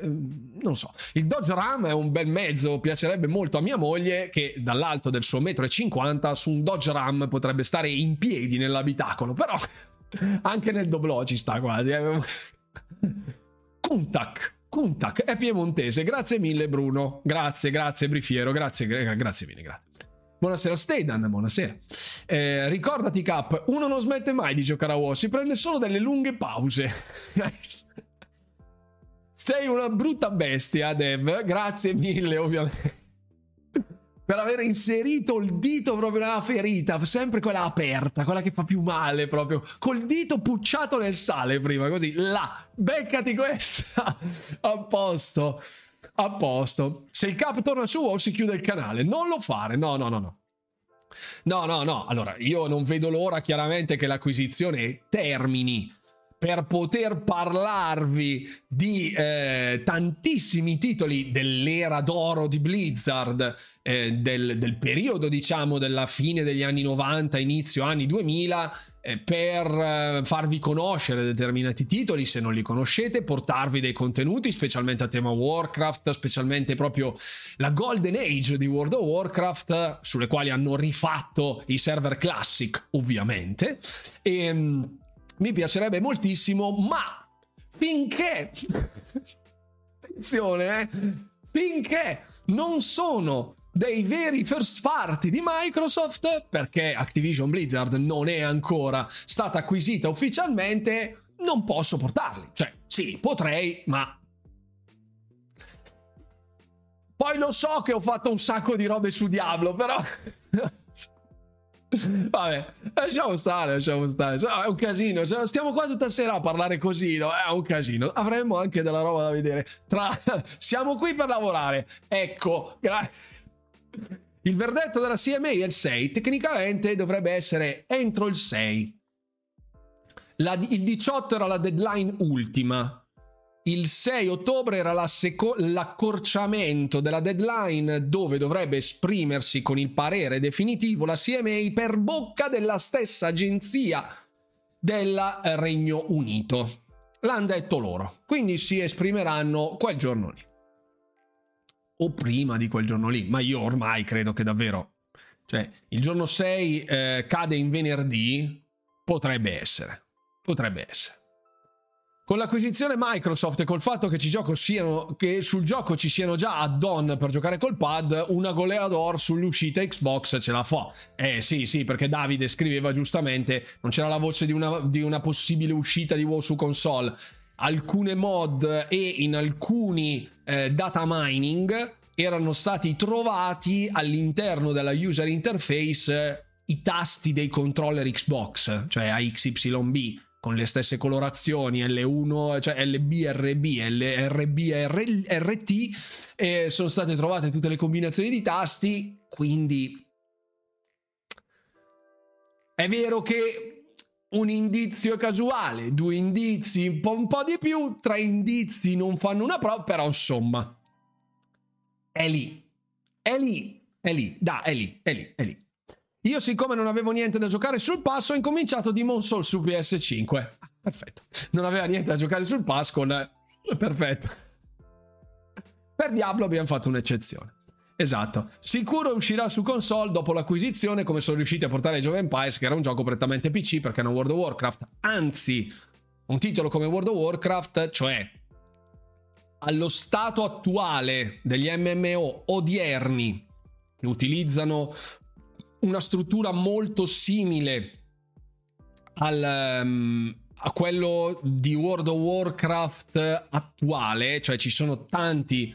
non so. Il Dodge Ram è un bel mezzo, piacerebbe molto a mia moglie che dall'alto del suo metro e cinquanta su un Dodge Ram potrebbe stare in piedi nell'abitacolo, però anche nel doblò ci sta quasi. Eh. Kuntak. Kuntak è piemontese. Grazie mille Bruno. Grazie, grazie Brifiero. Grazie, grazie mille, grazie. Buonasera Stedan, buonasera. Eh, ricordati Cap, uno non smette mai di giocare a WoW, si prende solo delle lunghe pause. Sei una brutta bestia, Dev. Grazie mille, ovviamente. Per aver inserito il dito proprio nella ferita, sempre quella aperta, quella che fa più male proprio. Col dito pucciato nel sale prima, così. Là, beccati questa. A posto. A posto. Se il cap torna su WoW si chiude il canale. Non lo fare. No, no, no, no. No, no, no. Allora, io non vedo l'ora chiaramente che l'acquisizione termini per poter parlarvi di eh, tantissimi titoli dell'era d'oro di Blizzard, eh, del, del, periodo diciamo della fine degli anni 90, inizio anni 2000, eh, per eh, farvi conoscere determinati titoli se non li conoscete, portarvi dei contenuti specialmente a tema Warcraft, specialmente proprio la Golden Age di World of Warcraft, sulle quali hanno rifatto i server classic ovviamente. E ehm, mi piacerebbe moltissimo, ma finché... Attenzione, eh? Finché non sono dei veri first party di Microsoft, perché Activision Blizzard non è ancora stata acquisita ufficialmente, non posso portarli. Cioè, sì, potrei, ma poi lo so che ho fatto un sacco di robe su Diablo, però Vabbè, lasciamo stare, lasciamo stare. È un casino. Stiamo qua tutta sera a parlare così, no? È un casino. Avremmo anche della roba da vedere. Tra... Siamo qui per lavorare. Ecco, grazie. Il verdetto della CMA è il 6, tecnicamente dovrebbe essere entro il 6. La, il 18 era la deadline ultima. Il 6 ottobre era seco- l'accorciamento della deadline dove dovrebbe esprimersi con il parere definitivo la CMA per bocca della stessa agenzia del Regno Unito. L'hanno detto loro, quindi si esprimeranno quel giorno lì. O prima di quel giorno lì, ma io ormai credo che davvero... Cioè, il giorno 6 eh, cade in venerdì, potrebbe essere. Potrebbe essere. Con l'acquisizione Microsoft e col fatto che, siano, che, sul gioco ci siano già add-on per giocare col pad, una goleador sull'uscita Xbox ce la fa. Eh sì, sì, perché Davide scriveva giustamente, non c'era la voce di una, di una possibile uscita di WoW su console. Alcune mod e in alcuni eh, data mining erano stati trovati all'interno della user interface eh, i tasti dei controller Xbox, cioè AXYB con le stesse colorazioni L1, cioè LB, RB, LRB, RT e sono state trovate tutte le combinazioni di tasti, quindi è vero che un indizio casuale, due indizi un po', un po' di più, tre indizi non fanno una prova, però insomma è lì, è lì, è lì, da, è lì, è lì, è lì. Io, siccome non avevo niente da giocare sul pass, ho incominciato Demon Soul su PS5. Perfetto. Non aveva niente da giocare sul pass con... Perfetto. Per Diablo abbiamo fatto un'eccezione. Esatto. Sicuro uscirà su console dopo l'acquisizione, come sono riusciti a portare Jove Empires, che era un gioco prettamente PC perché non World of Warcraft. Anzi, un titolo come World of Warcraft, cioè allo stato attuale degli MMO odierni che utilizzano una struttura molto simile al, um, a quello di World of Warcraft attuale, cioè ci sono tanti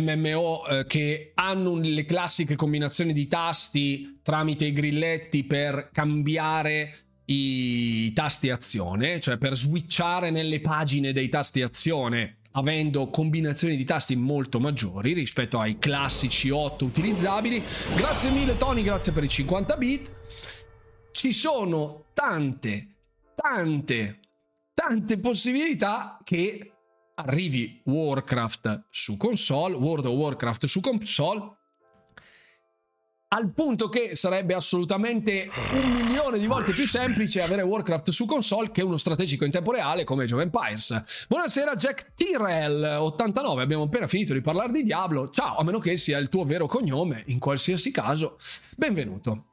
MMO eh, che hanno le classiche combinazioni di tasti tramite i grilletti per cambiare i tasti azione, cioè per switchare nelle pagine dei tasti azione avendo combinazioni di tasti molto maggiori rispetto ai classici 8 utilizzabili. Grazie mille Tony, grazie per i 50 bit. Ci sono tante, tante, tante possibilità che arrivi Warcraft su console, World of Warcraft su console al punto che sarebbe assolutamente un milione di volte più semplice avere Warcraft su console che uno strategico in tempo reale come Age of Empires. Buonasera Jack Tyrell 89, abbiamo appena finito di parlare di Diablo. Ciao, a meno che sia il tuo vero cognome, in qualsiasi caso, benvenuto.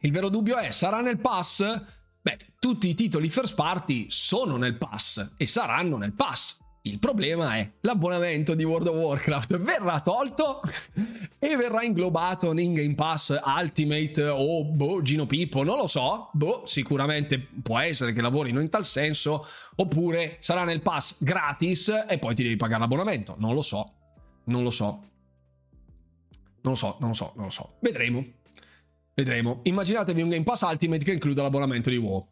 Il vero dubbio è, sarà nel pass? Beh, tutti i titoli first party sono nel pass e saranno nel pass. Il problema è l'abbonamento di World of Warcraft verrà tolto e verrà inglobato in Game Pass Ultimate o boh, Gino Pippo, non lo so. Boh, sicuramente può essere che lavorino in tal senso, oppure sarà nel pass gratis e poi ti devi pagare l'abbonamento. Non lo so. Non lo so. Non lo so, non lo so, non lo so. Vedremo. Vedremo. Immaginatevi un Game Pass Ultimate che includa l'abbonamento di WoW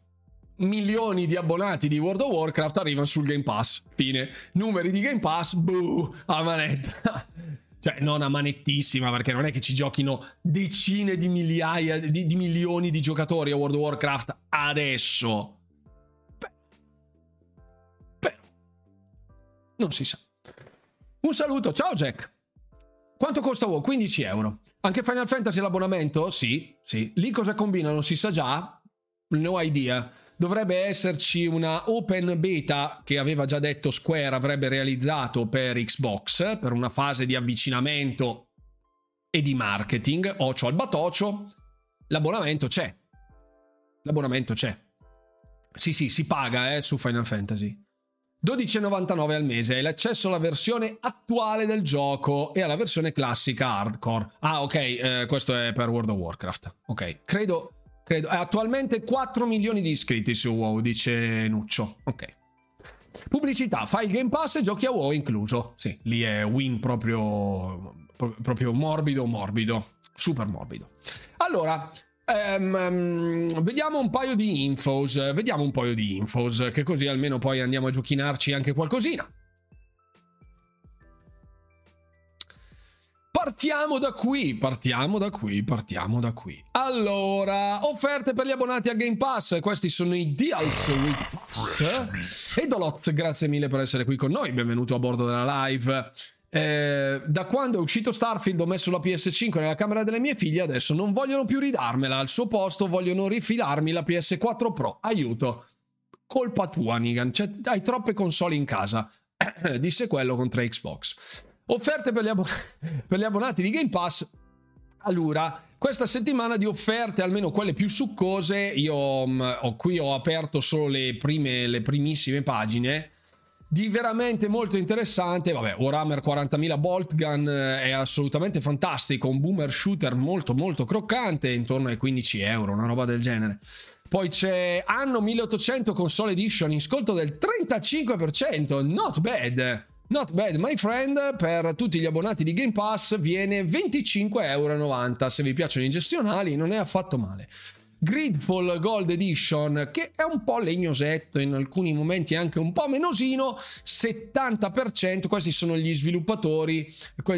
milioni di abbonati di World of Warcraft arrivano sul Game Pass. Fine. Numeri di Game Pass, buh, a manetta. cioè, non a manettissima, perché non è che ci giochino decine di migliaia, di, di milioni di giocatori a World of Warcraft adesso. Non si sa. Un saluto, ciao Jack. Quanto costa WoW? 15 euro. Anche Final Fantasy l'abbonamento? Sì, sì. Lì cosa combinano? Si sa già? No idea dovrebbe esserci una open beta che aveva già detto Square avrebbe realizzato per Xbox per una fase di avvicinamento e di marketing, ocio al batocio. L'abbonamento c'è. L'abbonamento c'è. Sì, sì, si paga eh, su Final Fantasy. 12,99 al mese è l'accesso alla versione attuale del gioco e alla versione classica hardcore. Ah, ok, eh, questo è per World of Warcraft. Ok, credo Credo, è attualmente 4 milioni di iscritti su WoW, dice Nuccio. Ok. Pubblicità, fai il Game Pass e giochi a WoW incluso. Sì, lì è win proprio, proprio morbido, morbido. Super morbido. Allora, Um, vediamo un paio di infos. Vediamo un paio di infos, che così almeno poi andiamo a giochinarci anche qualcosina. partiamo da qui, partiamo da qui, partiamo da qui. Allora, offerte per gli abbonati a Game Pass, questi sono i Deals with Pass. E Doloz, grazie mille per essere qui con noi, benvenuto a bordo della live. Eh, da quando è uscito Starfield ho messo la PS5 nella camera delle mie figlie, adesso non vogliono più ridarmela, al suo posto vogliono rifilarmi la PS4 Pro. Aiuto. Colpa tua, Nigan, cioè, hai troppe console in casa. Disse quello con tre Xbox. Offerte per gli, abbon- per gli abbonati di Game Pass. Allora, questa settimana di offerte, almeno quelle più succose, io mm, ho, qui ho aperto solo le, prime, le primissime pagine di veramente molto interessante. Vabbè, Warhammer 40.000 Bolt Gun eh, è assolutamente fantastico, un boomer shooter molto molto croccante, intorno ai 15 euro, una roba del genere. Poi c'è anno 1800 console edition in sconto del 35%, not bad. Not bad, my friend, per tutti gli abbonati di Game Pass viene 25,90 euro. Se vi piacciono i gestionali non è affatto male. Gridfall Gold Edition, che è un po' legnosetto, in alcuni momenti anche un po' menosino, 70%, questi sono gli sviluppatori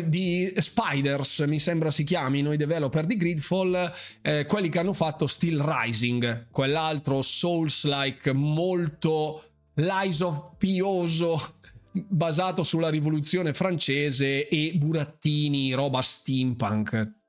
di Spiders, mi sembra si chiamino, i developer di Gridfall, eh, quelli che hanno fatto Steel Rising, quell'altro Souls-like molto Lies of Pioso basato sulla rivoluzione francese e burattini, roba steampunk.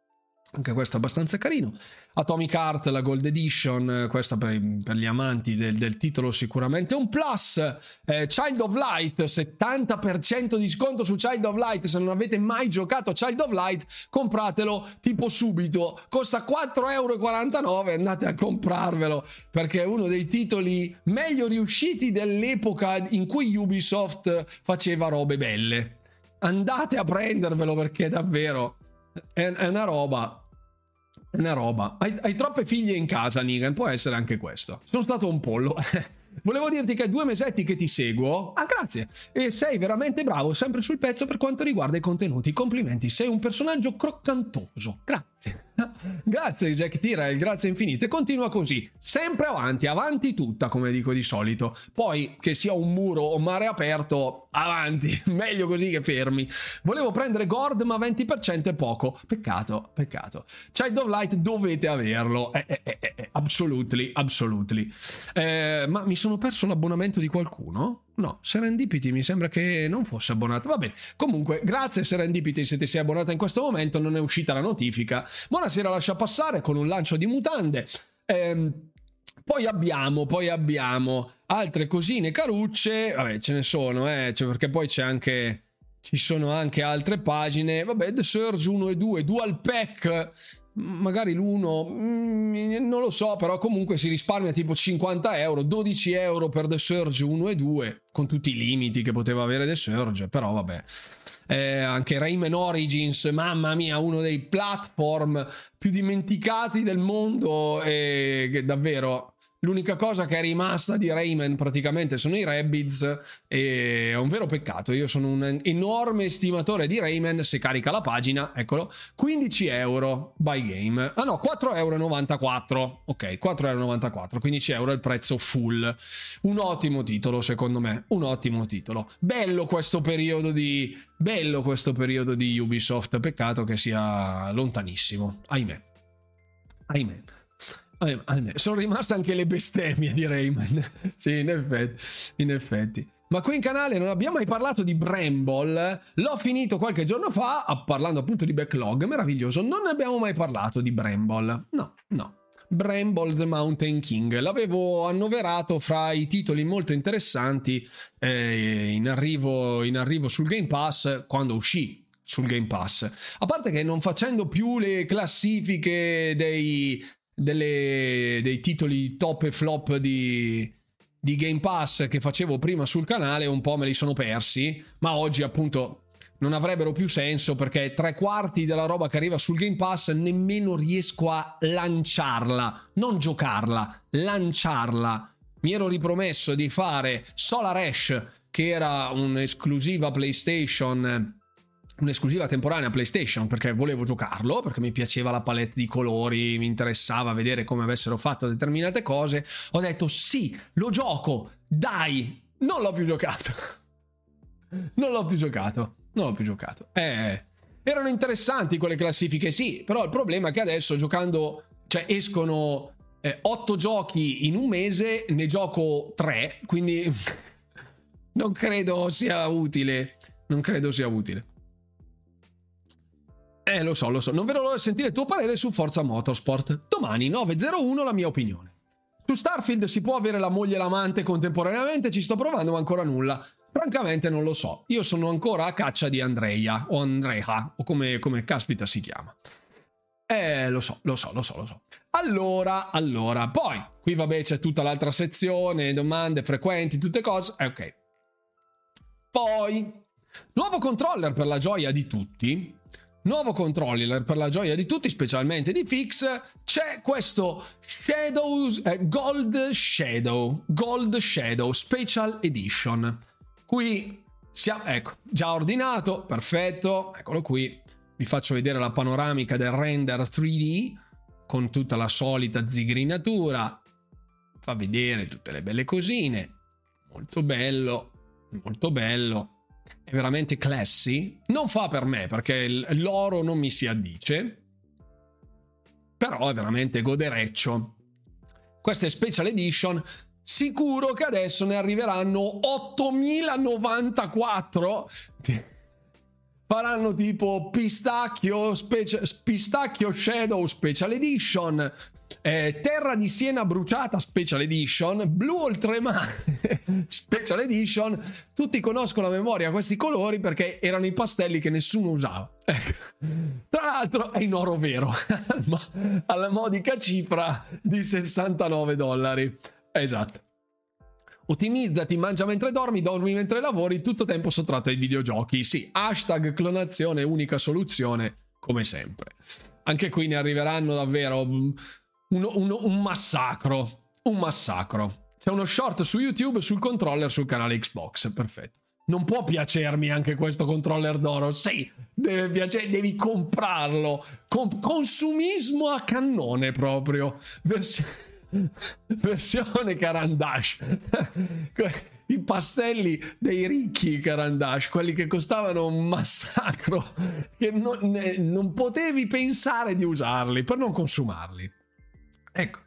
Anche questo è abbastanza carino. Atomic Heart, la Gold Edition, questa per, per gli amanti del, del, titolo sicuramente un plus. Eh, Child of Light, 70% di sconto su Child of Light. Se non avete mai giocato Child of Light, compratelo tipo subito. Costa 4,49 euro, andate a comprarvelo perché è uno dei titoli meglio riusciti dell'epoca in cui Ubisoft faceva robe belle. Andate a prendervelo perché davvero è una roba una roba. Hai, hai, troppe figlie in casa, Negan. Può essere anche questo. Sono stato un pollo. Volevo dirti che è due mesetti che ti seguo. Ah, grazie. E sei veramente bravo, sempre sul pezzo per quanto riguarda i contenuti. Complimenti, sei un personaggio croccantoso. Grazie. grazie Jack Tyrell, grazie infinite. Continua così, sempre avanti, avanti tutta, come dico di solito. Poi che sia un muro o mare aperto, avanti, meglio così che fermi. Volevo prendere Gord, ma 20% è poco. Peccato, peccato. Child of Light dovete averlo. Eh, eh, eh, eh, absolutely, absolutely. Eh, ma mi sono perso l'abbonamento di qualcuno? No, Serendipity mi sembra che non fosse abbonato. Va bene. Comunque, grazie Serendipity se ti sei abbonato in questo momento, non è uscita la notifica. Buonasera, lascia passare con un lancio di mutande. Ehm, poi abbiamo, poi abbiamo altre cosine carucce. Vabbè, ce ne sono, eh, cioè, perché poi c'è anche ci sono anche altre pagine. Vabbè, The Surge 1 e 2, Dual Pack magari l'uno mm, non lo so però comunque si risparmia tipo 50 euro 12 euro per The Surge 1 e 2 con tutti i limiti che poteva avere The Surge però vabbè eh, anche Rayman Origins mamma mia uno dei platform più dimenticati del mondo e davvero L'unica cosa che è rimasta di Rayman praticamente sono i Rabbids e è un vero peccato. Io sono un enorme estimatore di Rayman, se carica la pagina, eccolo, 15 euro by game. Ah no, 4,94 euro. Ok, 4,94 euro, 15 euro è il prezzo full. Un ottimo titolo secondo me, un ottimo titolo. Bello questo periodo di... Bello questo periodo di Ubisoft, peccato che sia lontanissimo, ahimè. Ahimè. Sono rimaste anche le bestemmie di Rayman. sì, in effetti, in effetti. Ma qui in canale non abbiamo mai parlato di Bramble. L'ho finito qualche giorno fa, parlando appunto di backlog, meraviglioso. Non abbiamo mai parlato di Bramble. No, no. Bramble the Mountain King. L'avevo annoverato fra i titoli molto interessanti eh, in, arrivo, in arrivo sul Game Pass quando uscì sul Game Pass. A parte che non facendo più le classifiche dei delle, dei titoli top e flop di, di Game Pass che facevo prima sul canale, un po' me li sono persi, ma oggi appunto non avrebbero più senso perché tre quarti della roba che arriva sul Game Pass nemmeno riesco a lanciarla, non giocarla, lanciarla. Mi ero ripromesso di fare Solar Ash, che era un'esclusiva PlayStation un'esclusiva temporanea PlayStation perché volevo giocarlo, perché mi piaceva la palette di colori, mi interessava vedere come avessero fatto determinate cose. Ho detto sì, lo gioco, dai, non l'ho più giocato. Non l'ho più giocato, non l'ho più giocato. Eh, erano interessanti quelle classifiche, sì, però il problema è che adesso giocando, cioè escono eh, 8 giochi in un mese, ne gioco 3, quindi non credo sia utile. Non credo sia utile. Eh, lo so, lo so. Non vedo l'ora di sentire il tuo parere su Forza Motorsport. Domani 9.01 la mia opinione. Su Starfield si può avere la moglie e l'amante contemporaneamente, ci sto provando ma ancora nulla. Francamente non lo so. Io sono ancora a caccia di Andrea o Andrea o come, come caspita si chiama. Eh, lo so, lo so, lo so, lo so. Allora, allora, poi qui vabbè c'è tutta l'altra sezione, domande frequenti, tutte cose. Eh, ok. Poi, nuovo controller per la gioia di tutti. Nuovo controller per la gioia di tutti, specialmente di Fix. C'è questo Shadows, eh, Gold Shadow, Gold Shadow Special Edition. Qui siamo, ecco, già ordinato, perfetto, eccolo qui. Vi faccio vedere la panoramica del render 3D con tutta la solita zigrinatura. Fa vedere tutte le belle cosine. Molto bello, molto bello. È veramente classy. Non fa per me perché l'oro non mi si addice. Però è veramente godereccio. Questa è Special Edition. Sicuro che adesso ne arriveranno 8094. Faranno tipo pistacchio, specie, pistacchio Shadow Special Edition, eh, Terra di Siena bruciata Special Edition, Blu oltremare Special Edition. Tutti conoscono a memoria questi colori perché erano i pastelli che nessuno usava. Tra l'altro è in oro vero, alla modica cifra di 69 dollari. Esatto. Ottimizzati, mangia mentre dormi, dormi mentre lavori, tutto tempo sottratto ai videogiochi. Sì, hashtag clonazione, unica soluzione, come sempre. Anche qui ne arriveranno davvero un, un, un massacro. Un massacro. C'è uno short su YouTube sul controller sul canale Xbox. Perfetto. Non può piacermi anche questo controller d'oro. Sì, deve piacere, devi comprarlo. Com- consumismo a cannone proprio. Vers- versione Carandash. I pastelli dei ricchi Carandash, quelli che costavano un massacro, che non, ne, non potevi pensare di usarli per non consumarli. Ecco.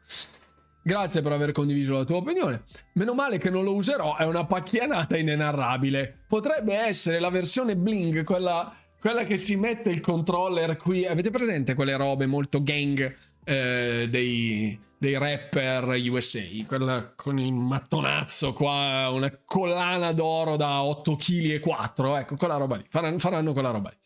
Grazie per aver condiviso la tua opinione. Meno male che non lo userò, è una pacchianata inenarrabile. Potrebbe essere la versione Bling, quella, quella che si mette il controller qui. Avete presente quelle robe molto gang eh, dei, dei rapper USA, quella con il mattonazzo qua, una collana d'oro da 8 kg e 4, ecco, quella roba lì, faranno, faranno quella roba lì.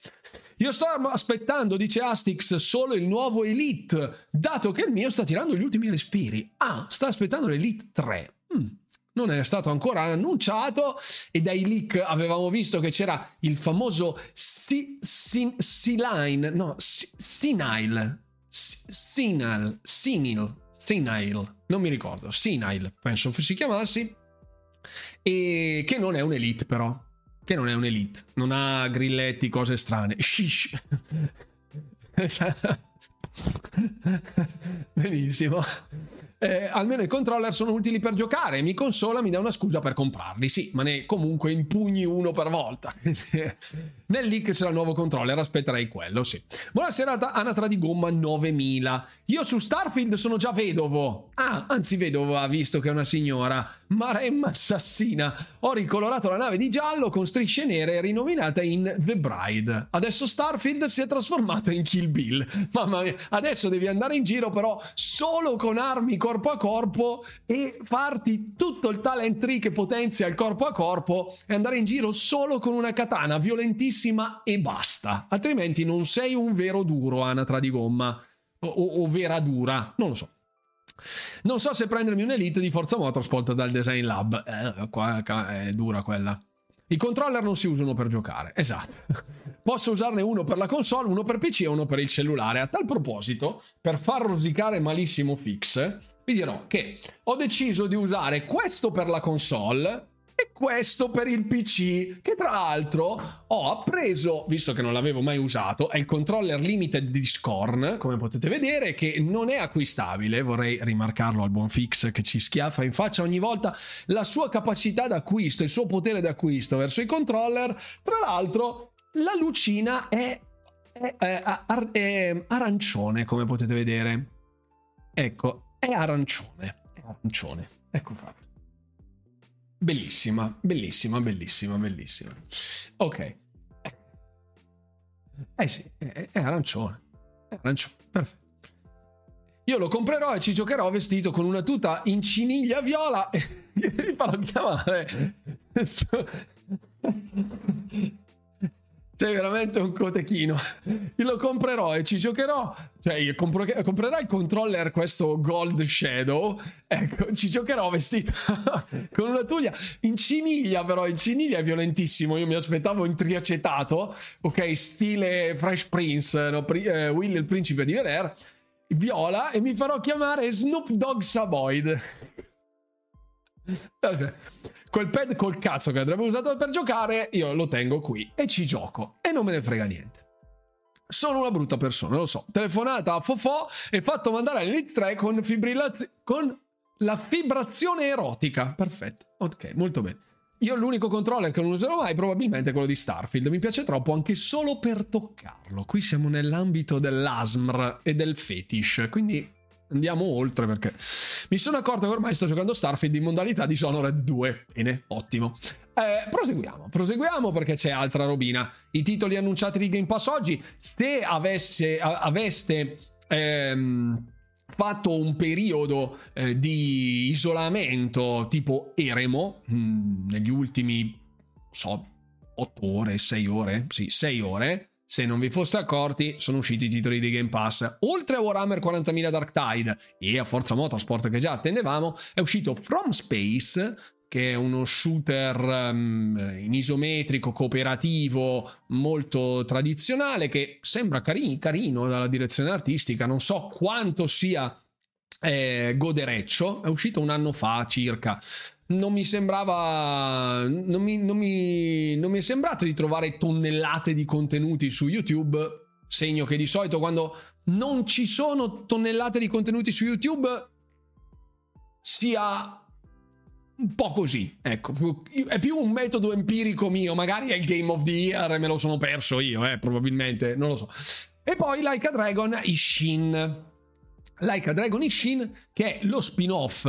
Io sto aspettando, dice Astix, solo il nuovo Elite, dato che il mio sta tirando gli ultimi respiri. Ah, sta aspettando l'Elite 3. Mm, non è stato ancora annunciato e dai leak avevamo visto che c'era il famoso C-Line, no, Sinile, Sinal, Sinil, Sinile, non mi ricordo, Sinile, penso si chiamassi, e che non è un elite però, che non è un elite, non ha grilletti, cose strane. Shish. Benissimo eh, almeno i controller sono utili per giocare, mi consola, mi dà una scusa per comprarli, sì, ma ne comunque impugni uno per volta. Nel leak c'è il nuovo controller, aspetterei quello, sì. Buonasera Anatra di Gomma 9000. Io su Starfield sono già vedovo. Ah, anzi vedovo, ha visto che è una signora. Maremma assassina. Ho ricolorato la nave di giallo con strisce nere rinominata in The Bride. Adesso Starfield si è trasformato in Kill Bill. Mamma mia, adesso devi andare in giro però solo con armi corpo a corpo e farti tutto il talent tree che potenzia il corpo a corpo e andare in giro solo con una katana violentissima e basta. Altrimenti non sei un vero duro, anatra di gomma. O, o, vera dura, non lo so. Non so se prendermi un Elite di Forza Motorsport dal Design Lab. Eh, qua è dura quella. I controller non si usano per giocare, esatto. Posso usarne uno per la console, uno per PC e uno per il cellulare. A tal proposito, per far rosicare malissimo Fix, vi dirò che ho deciso di usare questo per la console e questo per il PC che tra l'altro ho appreso visto che non l'avevo mai usato è il controller limited di Scorn come potete vedere che non è acquistabile vorrei rimarcarlo al buon Fix che ci schiaffa in faccia ogni volta la sua capacità d'acquisto il suo potere d'acquisto verso i controller tra l'altro la lucina è è, è, è, arancione, come potete vedere. Ecco, è arancione. È arancione. Ecco fatto. Bellissima, bellissima, bellissima, bellissima. Ok. Eh sì, è, è arancione. È arancione, perfetto. Io lo comprerò e ci giocherò vestito con una tuta in ciniglia viola e mi farò chiamare. Sei veramente un cotechino. Io lo comprerò e ci giocherò. Cioè, io compro, comprerò il controller, questo Gold Shadow. Ecco, ci giocherò vestito con una tuglia in ciniglia, però in ciniglia è violentissimo. Io mi aspettavo in triacetato, ok, stile Fresh Prince, no? Pri- eh, Will il principe di Bel viola, e mi farò chiamare Snoop Dogg Saboid. Quel pad col cazzo che avremmo usato per giocare, io lo tengo qui e ci gioco. E non me ne frega niente. Sono una brutta persona, lo so. Telefonata a Fofò e fatto mandare all'Elite 3 con fibrillazione. con la fibrazione erotica. Perfetto. Ok, molto bene. Io l'unico controller che non userò mai probabilmente è quello di Starfield. Mi piace troppo anche solo per toccarlo. Qui siamo nell'ambito dell'ASMR e del fetish, quindi andiamo oltre perché mi sono accorto che ormai sto giocando Starfield in modalità di Sonored 2. Bene, ottimo. Eh, proseguiamo, proseguiamo perché c'è altra robina. I titoli annunciati di Game Pass oggi, se avesse, aveste ehm, fatto un periodo eh, di isolamento tipo eremo mh, mm, negli ultimi, so, 8 ore, 6 ore, sì, 6 ore, se non vi foste accorti, sono usciti i titoli di Game Pass. Oltre a Warhammer 40.000 Dark Tide e a Forza Motorsport che già attendevamo, è uscito From Space, che è uno shooter um, in isometrico, cooperativo, molto tradizionale, che sembra cari- carino dalla direzione artistica, non so quanto sia eh, godereccio, è uscito un anno fa circa non mi sembrava. Non mi, non, mi, non mi, è sembrato di trovare tonnellate di contenuti su YouTube. Segno che di solito quando non ci sono tonnellate di contenuti su YouTube sia un po' così. Ecco, è più un metodo empirico mio. Magari è il Game of the Year e me lo sono perso io, eh, probabilmente, non lo so. E poi Like a Dragon Ishin. Like a Dragon Ishin, che è lo spin-off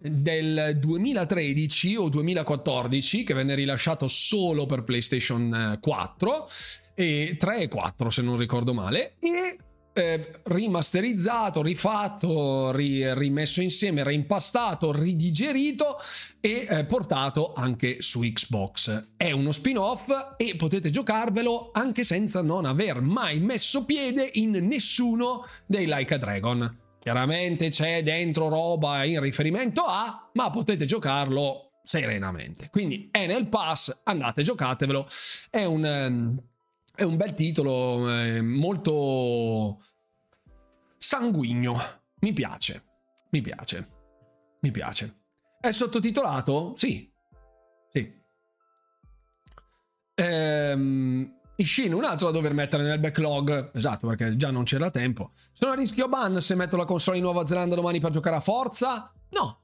del 2013 o 2014 che venne rilasciato solo per PlayStation 4 e 3 e 4 se non ricordo male e eh, rimasterizzato, rifatto, ri, rimesso insieme, reimpastato, ridigerito e eh, portato anche su Xbox. È uno spin-off e potete giocarvelo anche senza non aver mai messo piede in nessuno dei Like a Dragon. Chiaramente c'è dentro roba in riferimento a, ma potete giocarlo serenamente. Quindi è nel pass, andate, giocatevelo. È un, ehm, è un bel titolo, eh, molto sanguigno. Mi piace, mi piace, mi piace. È sottotitolato? Sì, sì. Ehm, Ishin, un altro da dover mettere nel backlog. Esatto, perché già non c'era tempo. Sono a rischio ban se metto la console in Nuova Zelanda domani per giocare a Forza? No,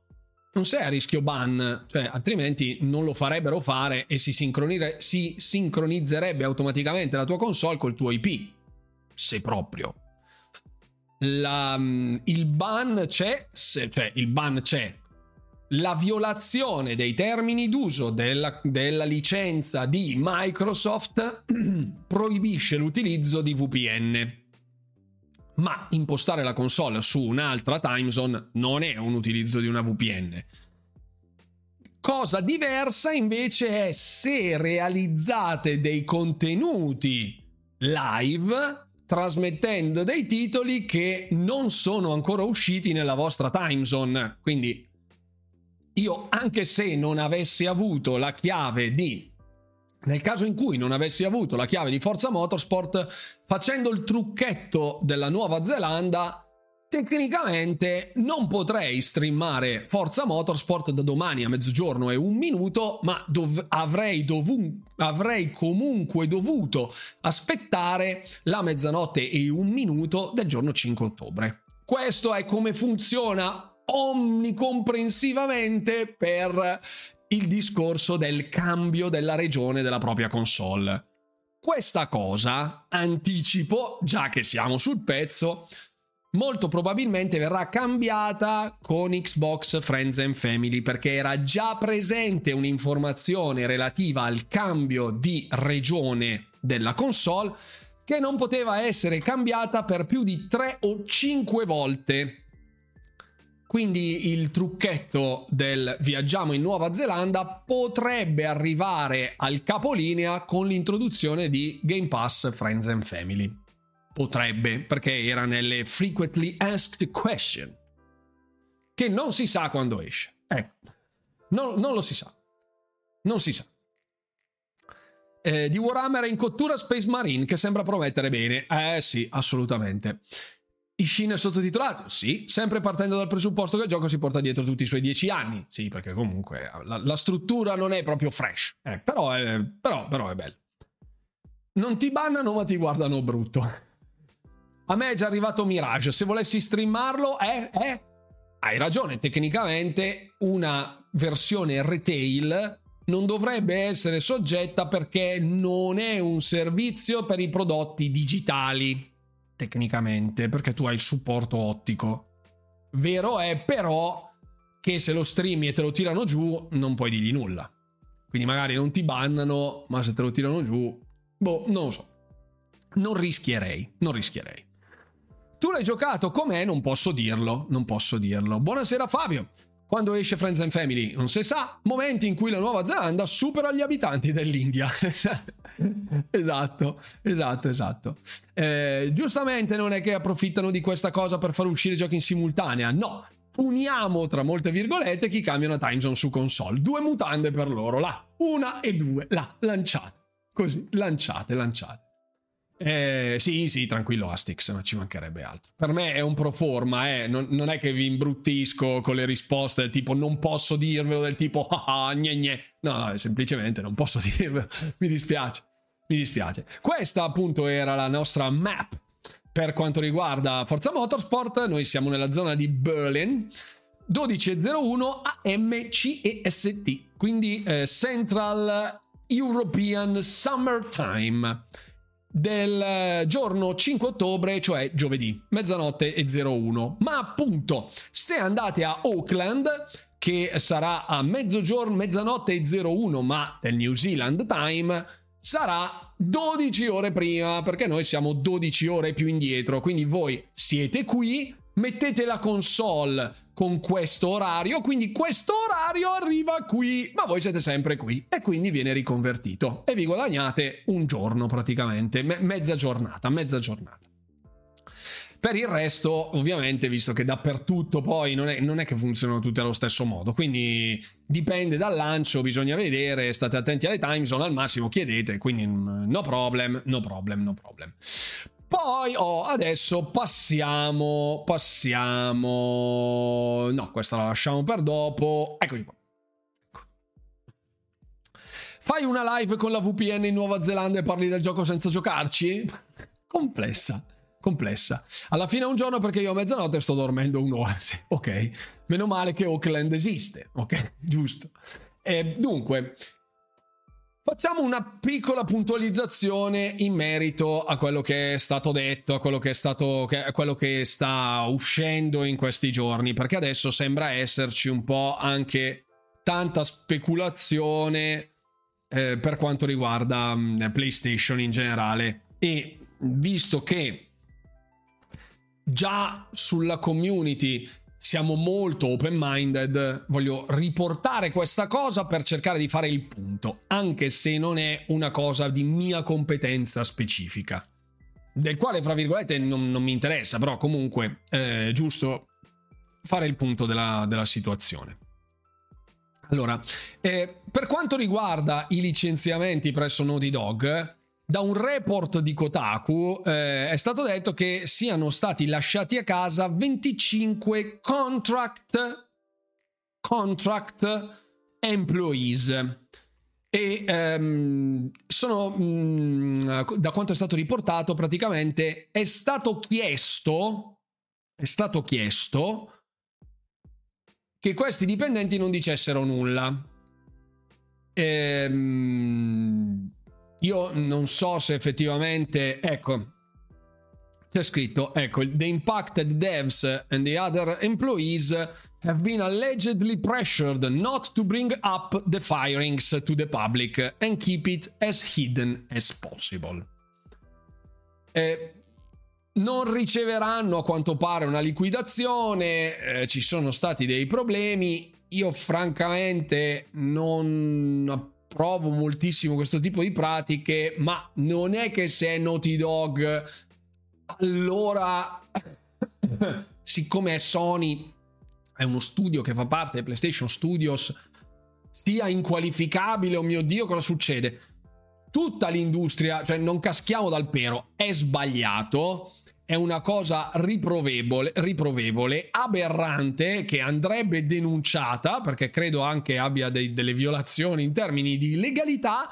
non sei a rischio ban, cioè altrimenti non lo farebbero fare e si, si sincronizzerebbe automaticamente la tua console col tuo IP. Se proprio. La, il ban c'è, se, cioè il ban c'è la violazione dei termini d'uso della, della licenza di Microsoft proibisce l'utilizzo di VPN. Ma impostare la console su un'altra time zone non è un utilizzo di una VPN. Cosa diversa invece è se realizzate dei contenuti live trasmettendo dei titoli che non sono ancora usciti nella vostra time zone. Quindi io anche se non avessi avuto la chiave di nel caso in cui non avessi avuto la chiave di Forza Motorsport, facendo il trucchetto della Nuova Zelanda, tecnicamente non potrei streamare Forza Motorsport da domani a mezzogiorno e un minuto, ma dov- avrei, dovu- avrei comunque dovuto aspettare la mezzanotte e un minuto del giorno 5 ottobre. Questo è come funziona omnicomprensivamente per il discorso del cambio della regione della propria console. Questa cosa, anticipo, già che siamo sul pezzo, molto probabilmente verrà cambiata con Xbox Friends and Family perché era già presente un'informazione relativa al cambio di regione della console che non poteva essere cambiata per più di 3 o 5 volte. Quindi il trucchetto del viaggiamo in Nuova Zelanda potrebbe arrivare al capolinea con l'introduzione di Game Pass Friends and Family. Potrebbe, perché era nelle frequently asked question. Che non si sa quando esce. Ecco, non, non lo si sa. Non si sa. Eh, di Warhammer in cottura Space Marine che sembra promettere bene. Eh sì, assolutamente. Ishin è sottotitolato? Sì, sempre partendo dal presupposto che il gioco si porta dietro tutti i suoi dieci anni. Sì, perché comunque la, la struttura non è proprio fresh, eh, però, è, però, però è bello. Non ti bannano ma ti guardano brutto. A me è già arrivato Mirage, se volessi streamarlo, eh, eh, hai ragione, tecnicamente una versione retail non dovrebbe essere soggetta perché non è un servizio per i prodotti digitali tecnicamente, perché tu hai il supporto ottico. Vero è però che se lo streami e te lo tirano giù, non puoi dirgli nulla. Quindi magari non ti bannano, ma se te lo tirano giù, boh, non lo so. Non rischierei, non rischierei. Tu l'hai giocato com'è? Non posso dirlo, non posso dirlo. Buonasera Fabio. Quando esce Friends and Family non si sa, momenti in cui la Nuova Zelanda supera gli abitanti dell'India. esatto, esatto, esatto. Eh, giustamente non è che approfittano di questa cosa per far uscire giochi in simultanea, no. Puniamo tra molte virgolette chi cambia una time zone su console. Due mutande per loro, là. Una e due, là, lanciate. Così, lanciate, lanciate. Eh, sì, sì, tranquillo Astix, ma ci mancherebbe altro. Per me è un pro forma, eh. non, non, è che vi imbruttisco con le risposte del tipo non posso dirvelo, del tipo ah, gne gne. No, no, semplicemente non posso dirvelo. Mi dispiace, mi dispiace. Questa appunto era la nostra map per quanto riguarda Forza Motorsport. Noi siamo nella zona di Berlin. 12.01 AMCEST, quindi eh, Central European Summertime del eh, giorno 5 ottobre, cioè giovedì, mezzanotte e 01. Ma appunto, se andate a Auckland, che sarà a mezzogiorno, mezzanotte e 01, ma del New Zealand Time, sarà 12 ore prima, perché noi siamo 12 ore più indietro. Quindi voi siete qui, mettete la console con questo orario, quindi questo orario arriva qui, ma voi siete sempre qui e quindi viene riconvertito e vi guadagnate un giorno praticamente, me- mezza giornata, mezza giornata. Per il resto, ovviamente, visto che dappertutto poi non è, non è, che funzionano tutte allo stesso modo, quindi dipende dal lancio, bisogna vedere, state attenti alle time zone, al massimo chiedete, quindi mm, no problem, no problem, no problem. Poi oh, adesso passiamo, passiamo... No, questa la lasciamo per dopo. Eccoci qua. Ecco. Fai una live con la VPN in Nuova Zelanda e parli del gioco senza giocarci? complessa, complessa. Alla fine è un giorno perché io a mezzanotte sto dormendo un'ora. Sì, ok, meno male che Auckland esiste. Ok, giusto. E dunque, Facciamo una piccola puntualizzazione in merito a quello che è stato detto, a quello che, è stato, a quello che sta uscendo in questi giorni, perché adesso sembra esserci un po' anche tanta speculazione eh, per quanto riguarda mh, mm, PlayStation in generale. E visto che già sulla community siamo molto open-minded, voglio riportare questa cosa per cercare di fare il punto, anche se non è una cosa di mia competenza specifica, del quale, fra virgolette, non, non mi interessa, però comunque è giusto fare il punto della, della situazione. Allora, eh, per quanto riguarda i licenziamenti presso Naughty Dog, da un report di Kotaku eh, è stato detto che siano stati lasciati a casa 25 contract, contract employees. E ehm, sono, mh, mm, da quanto è stato riportato, praticamente è stato chiesto, è stato chiesto che questi dipendenti non dicessero nulla. Ehm, io non so se effettivamente, ecco, c'è scritto, ecco, the impacted devs and the other employees have been allegedly pressured not to bring up the firings to the public and keep it as hidden as possible. Eh, non riceveranno a quanto pare una liquidazione, eh, ci sono stati dei problemi. Io francamente non approvo moltissimo questo tipo di pratiche, ma non è che se è Naughty Dog allora siccome è Sony è uno studio che fa parte dei PlayStation Studios sia inqualificabile, oh mio Dio, cosa succede? Tutta l'industria, cioè non caschiamo dal pero, è sbagliato è una cosa riprovevole, riprovevole, aberrante, che andrebbe denunciata, perché credo anche abbia dei, delle violazioni in termini di legalità,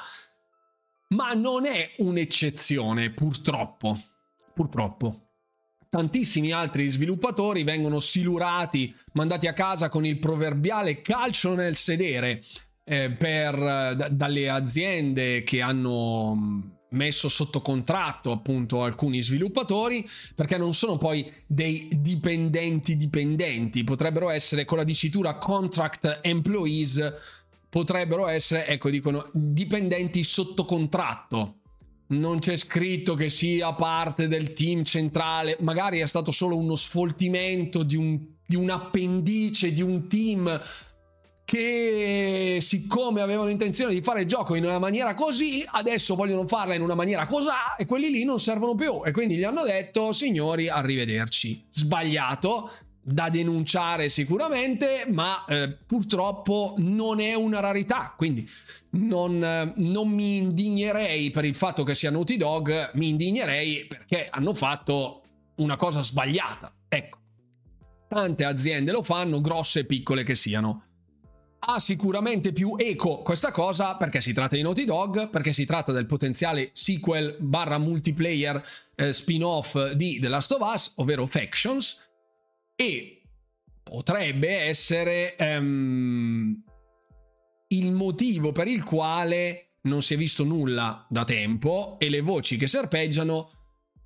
ma non è un'eccezione, purtroppo. Purtroppo. Tantissimi altri sviluppatori vengono silurati, mandati a casa con il proverbiale calcio nel sedere eh, per, d- dalle aziende che hanno messo sotto contratto appunto alcuni sviluppatori perché non sono poi dei dipendenti dipendenti, potrebbero essere con la dicitura contract employees, potrebbero essere, ecco dicono, dipendenti sotto contratto. Non c'è scritto che sia parte del team centrale, magari è stato solo uno sfoltimento di un, di un appendice di un team che siccome avevano intenzione di fare il gioco in una maniera così, adesso vogliono farla in una maniera cosà e quelli lì non servono più e quindi gli hanno detto signori arrivederci. Sbagliato, da denunciare sicuramente, ma eh, purtroppo non è una rarità, quindi non, eh, non, mi indignerei per il fatto che sia Naughty Dog, mi indignerei perché hanno fatto una cosa sbagliata. Ecco, tante aziende lo fanno, grosse e piccole che siano ha sicuramente più eco questa cosa perché si tratta di Naughty Dog, perché si tratta del potenziale sequel barra multiplayer eh, spin-off di The Last of Us, ovvero Factions, e potrebbe essere um, il motivo per il quale non si è visto nulla da tempo e le voci che serpeggiano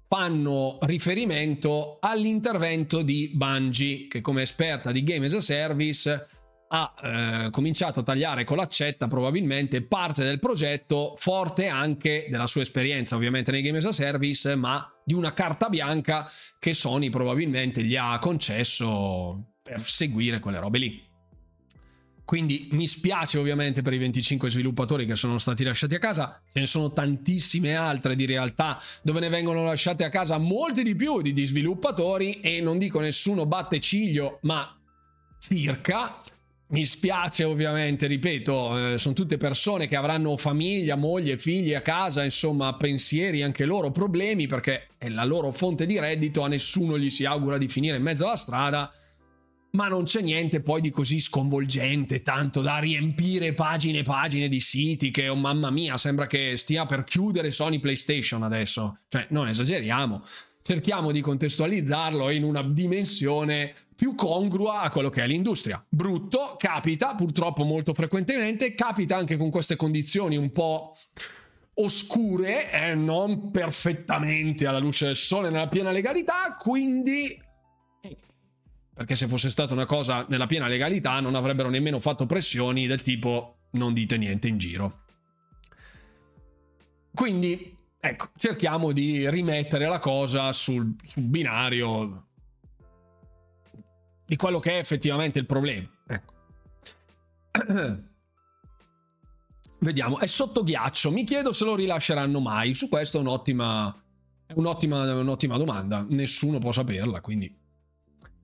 fanno riferimento all'intervento di Bungie, che come esperta di Game as a Service ha eh, cominciato a tagliare con l'accetta probabilmente parte del progetto, forte anche della sua esperienza ovviamente nei game as a service, ma di una carta bianca che Sony probabilmente gli ha concesso per seguire quelle robe lì. Quindi mi spiace ovviamente per i 25 sviluppatori che sono stati lasciati a casa, ce ne sono tantissime altre di realtà dove ne vengono lasciati a casa molti di più di sviluppatori e non dico nessuno batte ciglio, ma circa mi spiace ovviamente, ripeto, eh, sono tutte persone che avranno famiglia, moglie, figli a casa, insomma, pensieri, anche loro problemi, perché è la loro fonte di reddito, a nessuno gli si augura di finire in mezzo alla strada, ma non c'è niente poi di così sconvolgente, tanto da riempire pagine e pagine di siti che, oh mamma mia, sembra che stia per chiudere Sony PlayStation adesso. Cioè, non esageriamo cerchiamo di contestualizzarlo in una dimensione più congrua a quello che è l'industria. Brutto, capita purtroppo molto frequentemente, capita anche con queste condizioni un po' oscure e eh, non perfettamente alla luce del sole nella piena legalità, quindi perché se fosse stata una cosa nella piena legalità non avrebbero nemmeno fatto pressioni del tipo non dite niente in giro. Quindi ecco, cerchiamo di rimettere la cosa sul, sul binario di quello che è effettivamente il problema. Ecco. Vediamo, è sotto ghiaccio. Mi chiedo se lo rilasceranno mai. Su questo è un'ottima, un'ottima, un'ottima domanda. Nessuno può saperla, quindi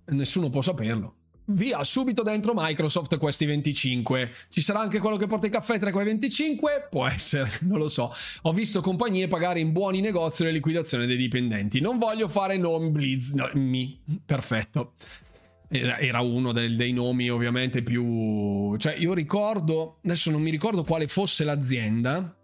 nessuno può saperlo via subito dentro Microsoft questi 25. Ci sarà anche quello che porta i caffè tra quei 25? Può essere, non lo so. Ho visto compagnie pagare in buoni negozi le liquidazioni dei dipendenti. Non voglio fare nomi blitz, no, mi. Perfetto. Era, uno del, dei nomi ovviamente più... Cioè io ricordo, adesso non mi ricordo quale fosse l'azienda.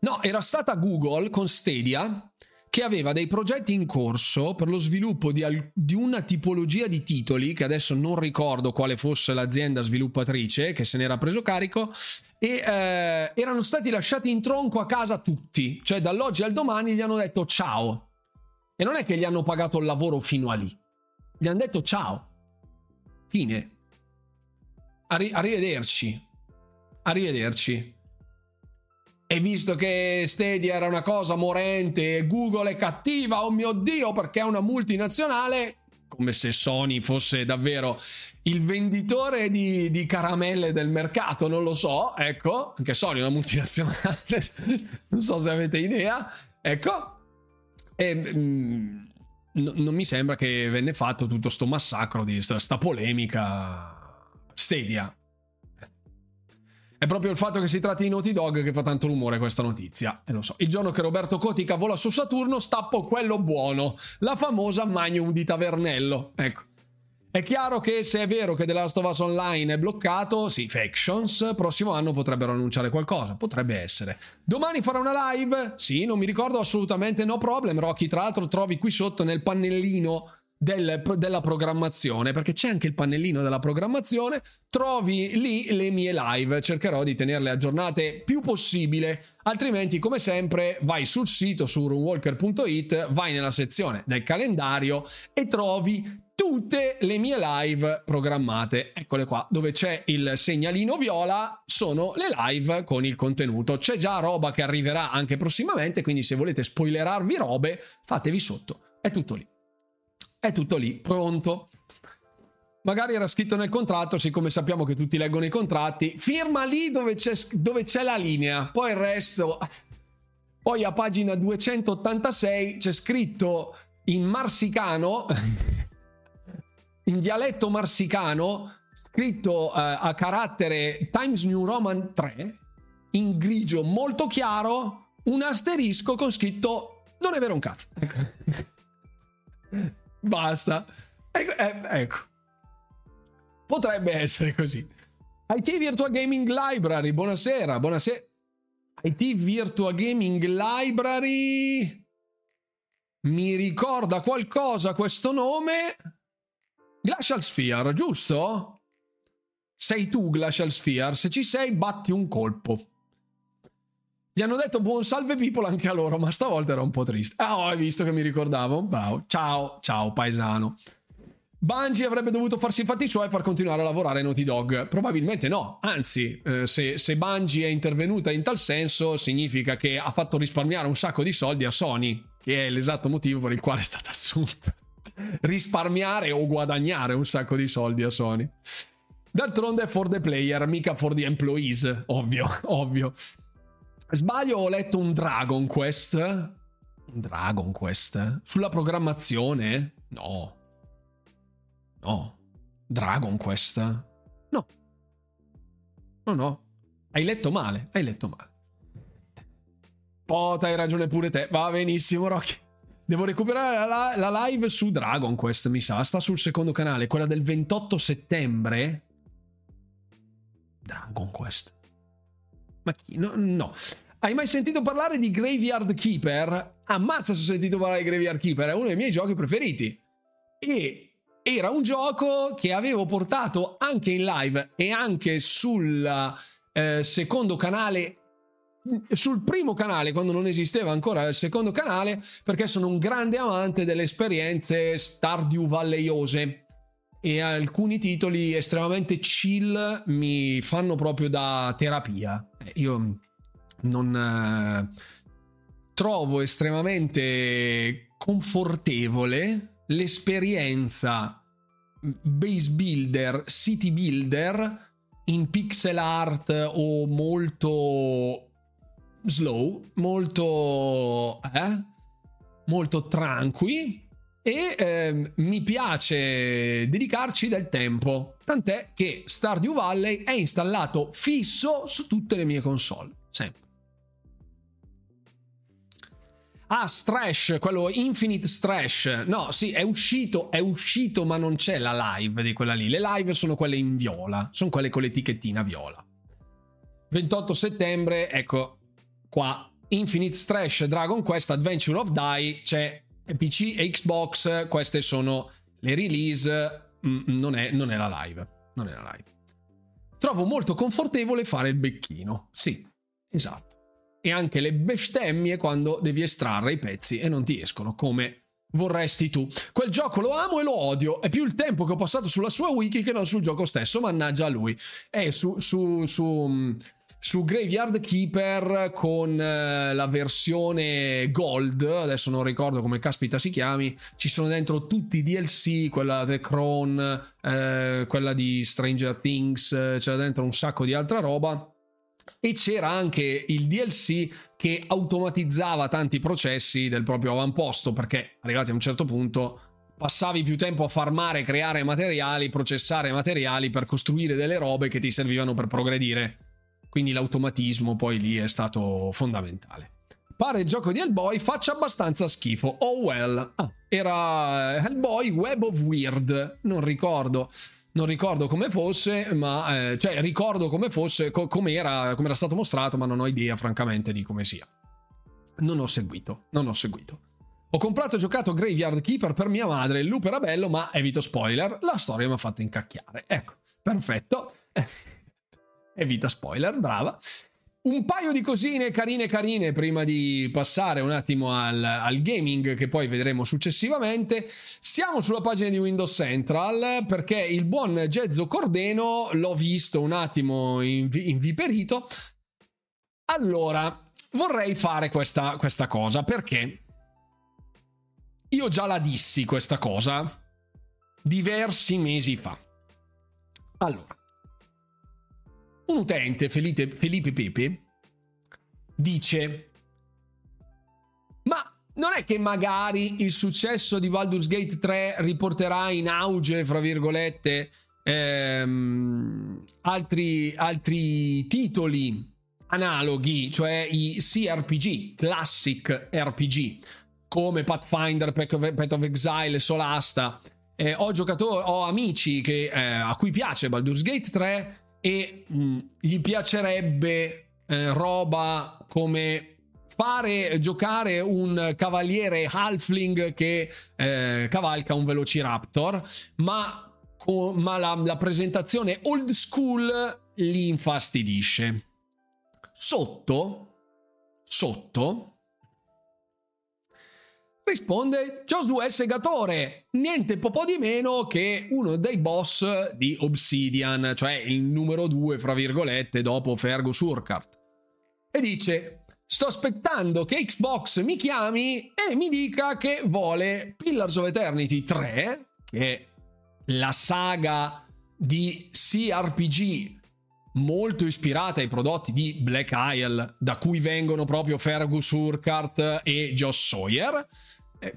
No, era stata Google con Stadia che aveva dei progetti in corso per lo sviluppo di, al- di, una tipologia di titoli, che adesso non ricordo quale fosse l'azienda sviluppatrice che se n'era preso carico, e eh, erano stati lasciati in tronco a casa tutti, cioè dall'oggi al domani gli hanno detto ciao. E non è che gli hanno pagato il lavoro fino a lì, gli hanno detto ciao. Fine. Arri- arrivederci. Arrivederci. E visto che Stadia era una cosa morente e Google è cattiva, oh mio Dio, perché è una multinazionale, come se Sony fosse davvero il venditore di, di caramelle del mercato, non lo so, ecco, anche Sony è una multinazionale, non so se avete idea, ecco. E, mm, no, non mi sembra che venne fatto tutto sto massacro di sta, sta polemica Stadia. È proprio il fatto che si tratti di Naughty Dog che fa tanto rumore questa notizia. E lo so. Il giorno che Roberto Cotica vola su Saturno, stappo quello buono. La famosa Magnum di Tavernello. Ecco. È chiaro che se è vero che The Last of Us Online è bloccato, sì, Factions, prossimo anno potrebbero annunciare qualcosa, potrebbe essere. Domani farà una live? Sì, non mi ricordo assolutamente, no problem, Rocky, tra l'altro trovi qui sotto nel pannellino del, della programmazione, perché c'è anche il pannellino della programmazione, trovi lì le mie live, cercherò di tenerle aggiornate più possibile, altrimenti come sempre vai sul sito su runwalker.it, vai nella sezione del calendario e trovi tutte le mie live programmate. Eccole qua, dove c'è il segnalino viola, sono le live con il contenuto. C'è già roba che arriverà anche prossimamente, quindi se volete spoilerarvi robe, fatevi sotto. È tutto lì è tutto lì, pronto. Magari era scritto nel contratto, siccome sappiamo che tutti leggono i contratti, firma lì dove c'è, dove c'è la linea, poi il resto... Poi a pagina 286 c'è scritto in marsicano, in dialetto marsicano, scritto uh, a carattere Times New Roman 3, in grigio molto chiaro, un asterisco con scritto non è vero un cazzo. Basta. Ecco, eh, ecco. Potrebbe essere così. IT Virtual Gaming Library, buonasera, buonasera. IT Virtual Gaming Library. Mi ricorda qualcosa questo nome? Glacial Sphere, giusto? Sei tu Glacial Sphere, se ci sei batti un colpo. Gli hanno detto buon salve people anche a loro, ma stavolta era un po' triste. Ah, oh, hai visto che mi ricordavo? Bravo. Ciao, ciao paesano. Bungie avrebbe dovuto farsi i fatti suoi per continuare a lavorare Naughty Dog? Probabilmente no, anzi, eh, se, se Bungie è intervenuta in tal senso, significa che ha fatto risparmiare un sacco di soldi a Sony, che è l'esatto motivo per il quale è stata assunta. Risparmiare o guadagnare un sacco di soldi a Sony. D'altronde è for the player, mica for the employees, ovvio, ovvio. Sbaglio, ho letto un Dragon Quest. Un Dragon Quest? Sulla programmazione? No. No. Dragon Quest? No. No, no. Hai letto male, hai letto male. Pota, hai ragione pure te. Va benissimo, Rocky. Devo recuperare la, la, live su Dragon Quest, mi sa. Sta sul secondo canale, quella del 28 settembre. Dragon Quest. Ma chi? No, no. Hai mai sentito parlare di Graveyard Keeper? Ammazza se ho sentito parlare di Graveyard Keeper, è uno dei miei giochi preferiti. E era un gioco che avevo portato anche in live e anche sul eh, secondo canale sul primo canale quando non esisteva ancora il secondo canale perché sono un grande amante delle esperienze Stardew Valleyose. E alcuni titoli estremamente chill mi fanno proprio da terapia. Io non eh, trovo estremamente confortevole l'esperienza base builder, city builder in pixel art o molto slow, molto eh, molto tranqui e eh, mi piace dedicarci del tempo. Tant'è che Stardew Valley è installato fisso su tutte le mie console, sempre. Ah, Strash, quello Infinite Strash. No, sì, è uscito, è uscito, ma non c'è la live di quella lì. Le live sono quelle in viola, sono quelle con l'etichettina viola. 28 settembre, ecco, qua Infinite Strash Dragon Quest Adventure of Die c'è PC e Xbox, queste sono le release, mm, non è, non è la live, non è la live. Trovo molto confortevole fare il becchino, sì, esatto. E anche le bestemmie quando devi estrarre i pezzi e non ti escono come vorresti tu. Quel gioco lo amo e lo odio. È più il tempo che ho passato sulla sua wiki che non sul gioco stesso. Mannaggia a lui. È su, su, su, su Graveyard Keeper con eh, la versione Gold. Adesso non ricordo come caspita si chiami. Ci sono dentro tutti i DLC, quella The Crown, eh, quella di Stranger Things. C'è dentro un sacco di altra roba. E c'era anche il DLC che automatizzava tanti processi del proprio avamposto perché arrivati a un certo punto passavi più tempo a farmare, creare materiali, processare materiali per costruire delle robe che ti servivano per progredire. Quindi l'automatismo poi lì è stato fondamentale. Pare il gioco di Hellboy faccia abbastanza schifo. Oh well. Ah, era Hellboy Web of Weird. Non ricordo non ricordo come fosse, ma eh, cioè ricordo come fosse, co- come era stato mostrato, ma non ho idea, francamente, di come sia. Non ho seguito, non ho seguito. Ho comprato e giocato Graveyard Keeper per mia madre, il loop era bello, ma evito spoiler, la storia mi ha fatto incacchiare. Ecco, perfetto. Evita spoiler, brava. Un paio di cosine carine carine prima di passare un attimo al, al, gaming che poi vedremo successivamente. Siamo sulla pagina di Windows Central perché il buon Gezzo Cordeno l'ho visto un attimo inviperito. Allora, vorrei fare questa, questa cosa perché io già la dissi questa cosa diversi mesi fa. Allora, un utente, Felipe, Felipe Pepe, dice: Ma non è che magari il successo di Baldur's Gate 3 riporterà in auge, fra virgolette, ehm, altri, altri titoli analoghi, cioè i CRPG, classic RPG, come Pathfinder, Path of Exile, Solasta. Eh, ho giocatori, ho amici che, eh, a cui piace Baldur's Gate 3 e mh, mm, gli piacerebbe eh, roba come fare giocare un cavaliere halfling che eh, cavalca un velociraptor, ma, co- ma la, la presentazione old school li infastidisce. Sotto, sotto, risponde Josué Segatore, niente po' di meno che uno dei boss di Obsidian, cioè il numero due, fra virgolette, dopo Fergus Urquhart. E dice, sto aspettando che Xbox mi chiami e mi dica che vuole Pillars of Eternity 3, che è la saga di CRPG molto ispirata ai prodotti di Black Isle, da cui vengono proprio Fergus Urquhart e Josh Sawyer,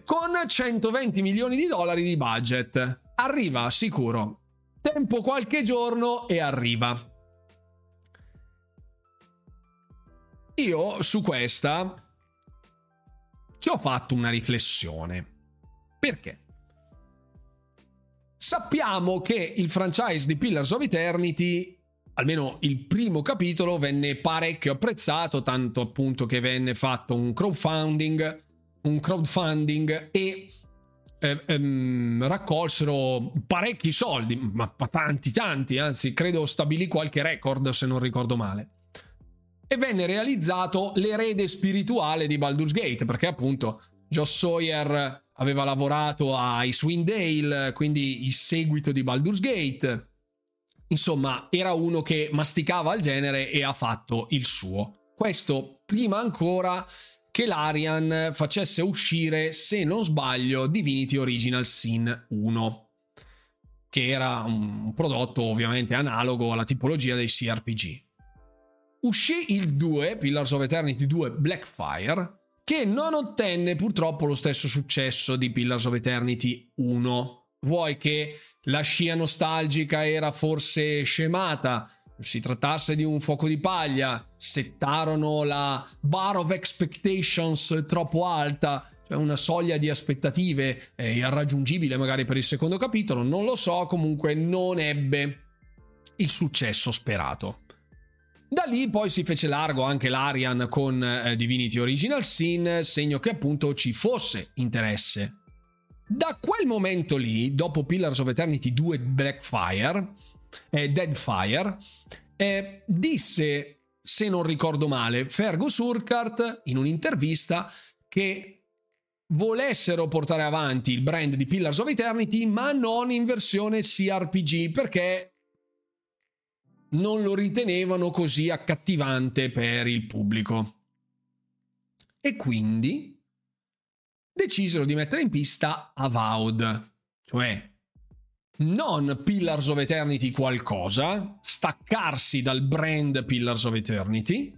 con 120 milioni di dollari di budget. Arriva sicuro. Tempo qualche giorno e arriva. Io su questa ci ho fatto una riflessione. Perché? Sappiamo che il franchise di Pillars of Eternity, almeno il primo capitolo, venne parecchio apprezzato, tanto appunto che venne fatto un crowdfunding un crowdfunding e eh, ehm, raccolsero parecchi soldi, ma tanti tanti, anzi credo stabilì qualche record se non ricordo male. E venne realizzato l'erede spirituale di Baldur's Gate, perché appunto Josh Sawyer aveva lavorato a Icewind Dale, quindi il seguito di Baldur's Gate. Insomma, era uno che masticava il genere e ha fatto il suo. Questo prima ancora che l'Arian facesse uscire, se non sbaglio, Divinity Original Sin 1, che era un prodotto ovviamente analogo alla tipologia dei CRPG. Uscì il 2, Pillars of Eternity 2 Blackfire, che non ottenne purtroppo lo stesso successo di Pillars of Eternity 1. Vuoi che la scia nostalgica era forse scemata, si trattasse di un fuoco di paglia, settarono la bar of expectations troppo alta, cioè una soglia di aspettative eh, irraggiungibile magari per il secondo capitolo, non lo so, comunque non ebbe il successo sperato. Da lì poi si fece largo anche l'Arian con eh, Divinity Original Sin, segno che appunto ci fosse interesse. Da quel momento lì, dopo Pillars of Eternity 2 Blackfire, eh, Deadfire, eh, disse, se non ricordo male, Fergus Urquhart in un'intervista che volessero portare avanti il brand di Pillars of Eternity, ma non in versione CRPG perché non lo ritenevano così accattivante per il pubblico. E quindi decisero di mettere in pista Avowed, cioè non Pillars of Eternity qualcosa, staccarsi dal brand Pillars of Eternity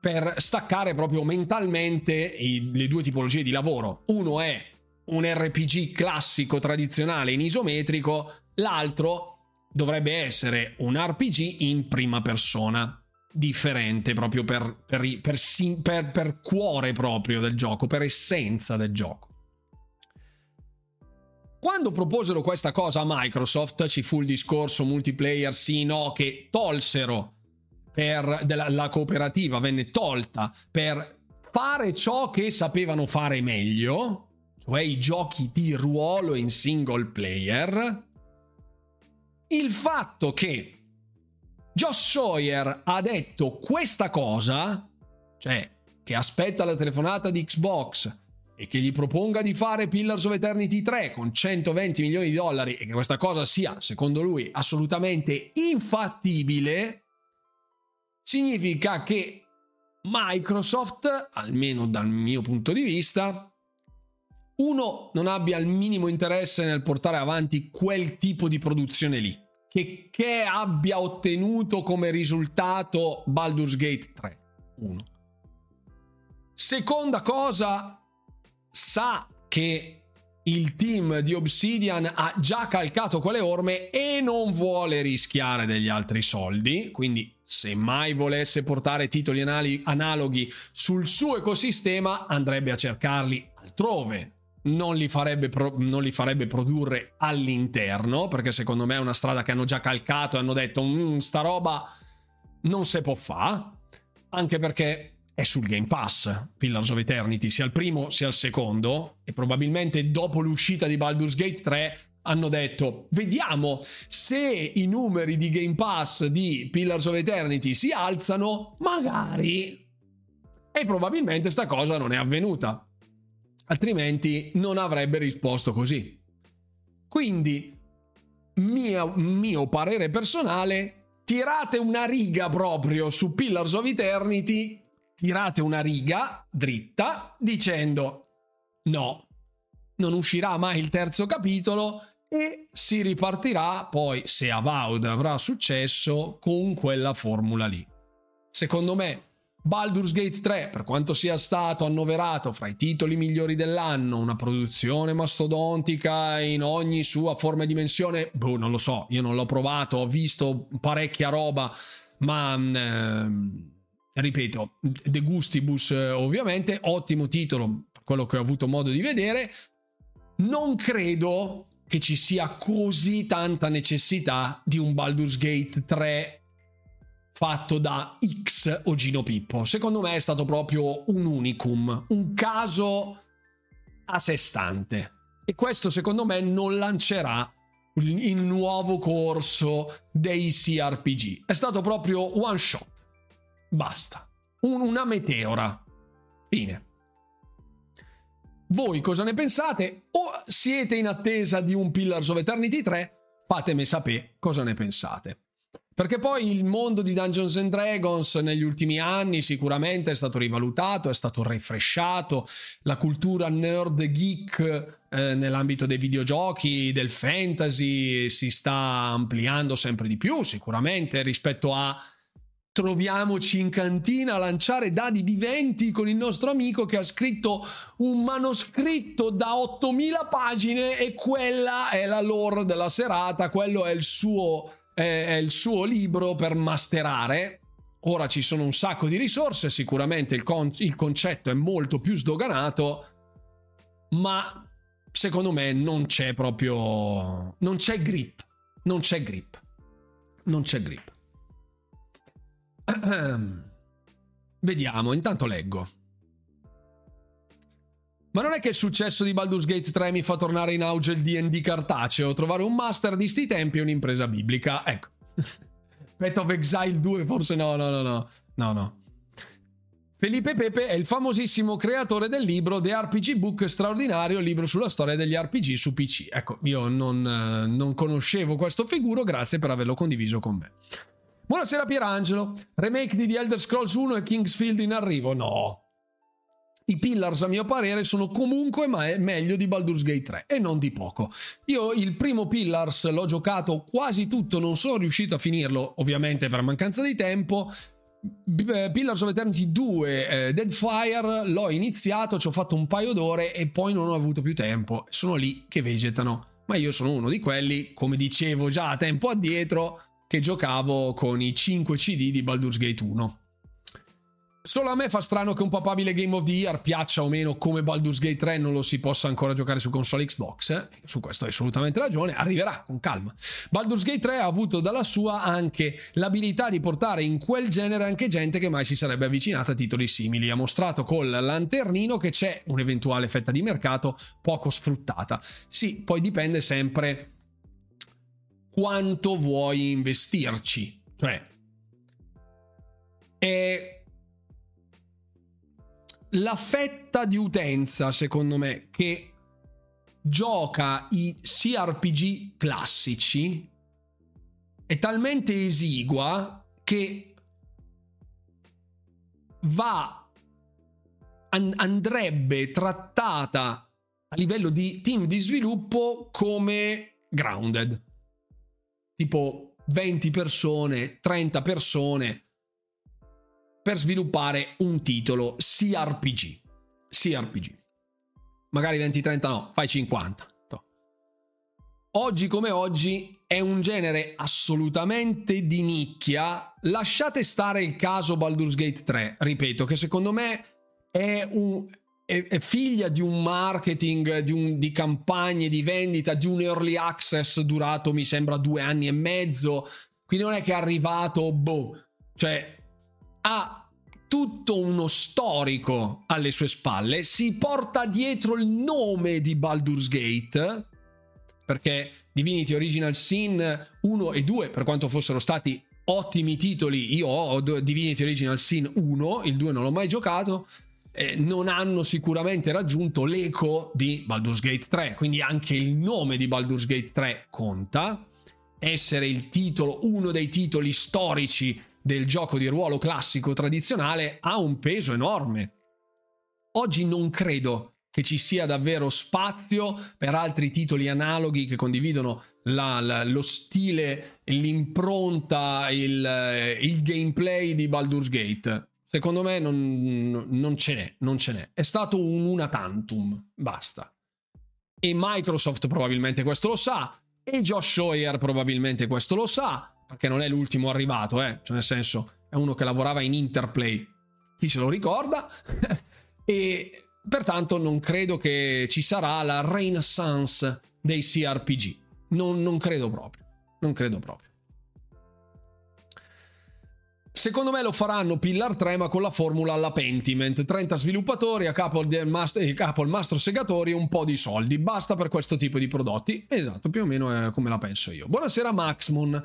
per staccare proprio mentalmente i, le due tipologie di lavoro. Uno è un RPG classico tradizionale in isometrico, l'altro dovrebbe essere un RPG in prima persona differente proprio per, per, per, per, per cuore proprio del gioco, per essenza del gioco. Quando proposero questa cosa a Microsoft ci fu il discorso multiplayer sì no che tolsero per della, la cooperativa venne tolta per fare ciò che sapevano fare meglio, cioè i giochi di ruolo in single player. Il fatto che Josh Sawyer ha detto questa cosa, cioè che aspetta la telefonata di Xbox e che gli proponga di fare Pillars of Eternity 3 con 120 milioni di dollari e che questa cosa sia, secondo lui, assolutamente infattibile, significa che Microsoft, almeno dal mio punto di vista, uno non abbia il minimo interesse nel portare avanti quel tipo di produzione lì che, che abbia ottenuto come risultato Baldur's Gate 3. 1. Seconda cosa, sa che il team di Obsidian ha già calcato quelle orme e non vuole rischiare degli altri soldi, quindi se mai volesse portare titoli analoghi sul suo ecosistema andrebbe a cercarli altrove, non li, farebbe pro- non li farebbe produrre all'interno, perché secondo me è una strada che hanno già calcato e hanno detto mm, sta roba non si può fare, anche perché è sul Game Pass, Pillars of Eternity, sia il primo sia il secondo, e probabilmente dopo l'uscita di Baldur's Gate 3 hanno detto vediamo se i numeri di Game Pass di Pillars of Eternity si alzano, magari. E probabilmente sta cosa non è avvenuta altrimenti non avrebbe risposto così. Quindi, mio, mio parere personale, tirate una riga proprio su Pillars of Eternity, tirate una riga dritta dicendo no, non uscirà mai il terzo capitolo e si ripartirà poi, se Avowed avrà successo, con quella formula lì. Secondo me Baldur's Gate 3, per quanto sia stato annoverato fra i titoli migliori dell'anno, una produzione mastodontica in ogni sua forma e dimensione, boh, non lo so, io non l'ho provato, ho visto parecchia roba, ma eh, ripeto, De Gustibus eh, ovviamente, ottimo titolo, quello che ho avuto modo di vedere, non credo che ci sia così tanta necessità di un Baldur's Gate 3 fatto da X o Gino Pippo. Secondo me è stato proprio un unicum, un caso a sé stante. E questo secondo me non lancerà il nuovo corso dei CRPG. È stato proprio one shot. Basta. Un, una meteora. Fine. Voi cosa ne pensate? O siete in attesa di un Pillars of Eternity 3? Fatemi sapere cosa ne pensate. Perché poi il mondo di Dungeons and Dragons negli ultimi anni sicuramente è stato rivalutato, è stato refresciato, la cultura nerd geek eh, nell'ambito dei videogiochi, del fantasy si sta ampliando sempre di più sicuramente rispetto a troviamoci in cantina a lanciare dadi di 20 con il nostro amico che ha scritto un manoscritto da 8000 pagine e quella è la lore della serata, quello è il suo è il suo libro per masterare. Ora ci sono un sacco di risorse, sicuramente il, con- il concetto è molto più sdoganato, ma secondo me non c'è proprio... non c'è grip, non c'è grip, non c'è grip. Vediamo, intanto leggo. Ma non è che il successo di Baldur's Gate 3 mi fa tornare in auge il DD cartaceo. Trovare un master di sti tempi è un'impresa biblica. Ecco. Path of Exile 2, forse no, no, no, no. No, no. Felipe Pepe è il famosissimo creatore del libro The RPG Book straordinario, libro sulla storia degli RPG su PC. Ecco, io non, eh, non conoscevo questo figuro, grazie per averlo condiviso con me. Buonasera Pierangelo, remake di The Elder Scrolls 1 e Kingsfield in arrivo? No, i Pillars, a mio parere, sono comunque ma- meglio di Baldur's Gate 3 e non di poco. Io il primo Pillars l'ho giocato quasi tutto, non sono riuscito a finirlo, ovviamente per mancanza di tempo. Eh, Pillars of Eternity 2 eh, Deadfire l'ho iniziato, ci ho fatto un paio d'ore e poi non ho avuto più tempo. Sono lì che vegetano. Ma io sono uno di quelli, come dicevo già tempo addietro, che giocavo con i 5 CD di Baldur's Gate 1. Solo a me fa strano che un papabile Game of the Year piaccia o meno come Baldur's Gate 3 non lo si possa ancora giocare su console Xbox. Eh? Su questo hai assolutamente ragione, arriverà con calma. Baldur's Gate 3 ha avuto dalla sua anche l'abilità di portare in quel genere anche gente che mai si sarebbe avvicinata a titoli simili. Ha mostrato col lanternino che c'è un'eventuale fetta di mercato poco sfruttata. Sì, poi dipende sempre quanto vuoi investirci. Cioè, è la fetta di utenza, secondo me, che gioca i CRPG classici è talmente esigua che va an- andrebbe trattata a livello di team di sviluppo come grounded tipo 20 persone 30 persone per sviluppare un titolo CRPG. CRPG. Magari 20-30 no, fai 50. Oggi come oggi è un genere assolutamente di nicchia. Lasciate stare il caso Baldur's Gate 3, ripeto, che secondo me è, un, è, è figlia di un marketing, di, un, di campagne di vendita, di un early access durato mi sembra due anni e mezzo. Quindi non è che è arrivato, boh, cioè ha tutto uno storico alle sue spalle, si porta dietro il nome di Baldur's Gate, perché Divinity Original Sin 1 e 2, per quanto fossero stati ottimi titoli, io ho Divinity Original Sin 1, il 2 non l'ho mai giocato, eh, non hanno sicuramente raggiunto l'eco di Baldur's Gate 3, quindi anche il nome di Baldur's Gate 3 conta. Essere il titolo, uno dei titoli storici del gioco di ruolo classico tradizionale ha un peso enorme. Oggi non credo che ci sia davvero spazio per altri titoli analoghi che condividono la, la, lo stile, l'impronta, il, il, gameplay di Baldur's Gate. Secondo me non, non ce n'è, non ce n'è. È stato un una tantum, basta. E Microsoft probabilmente questo lo sa, e Josh Scheuer probabilmente questo lo sa, perché non è l'ultimo arrivato, eh? cioè nel senso è uno che lavorava in Interplay, chi se lo ricorda, e pertanto non credo che ci sarà la renaissance dei CRPG, non, non credo proprio, non credo proprio. Secondo me lo faranno Pillar 3 ma con la formula alla Pentiment. 30 sviluppatori a capo, del master, a capo il mastro segatori e un po' di soldi. Basta per questo tipo di prodotti. Esatto, più o meno è come la penso io. Buonasera Maxmoon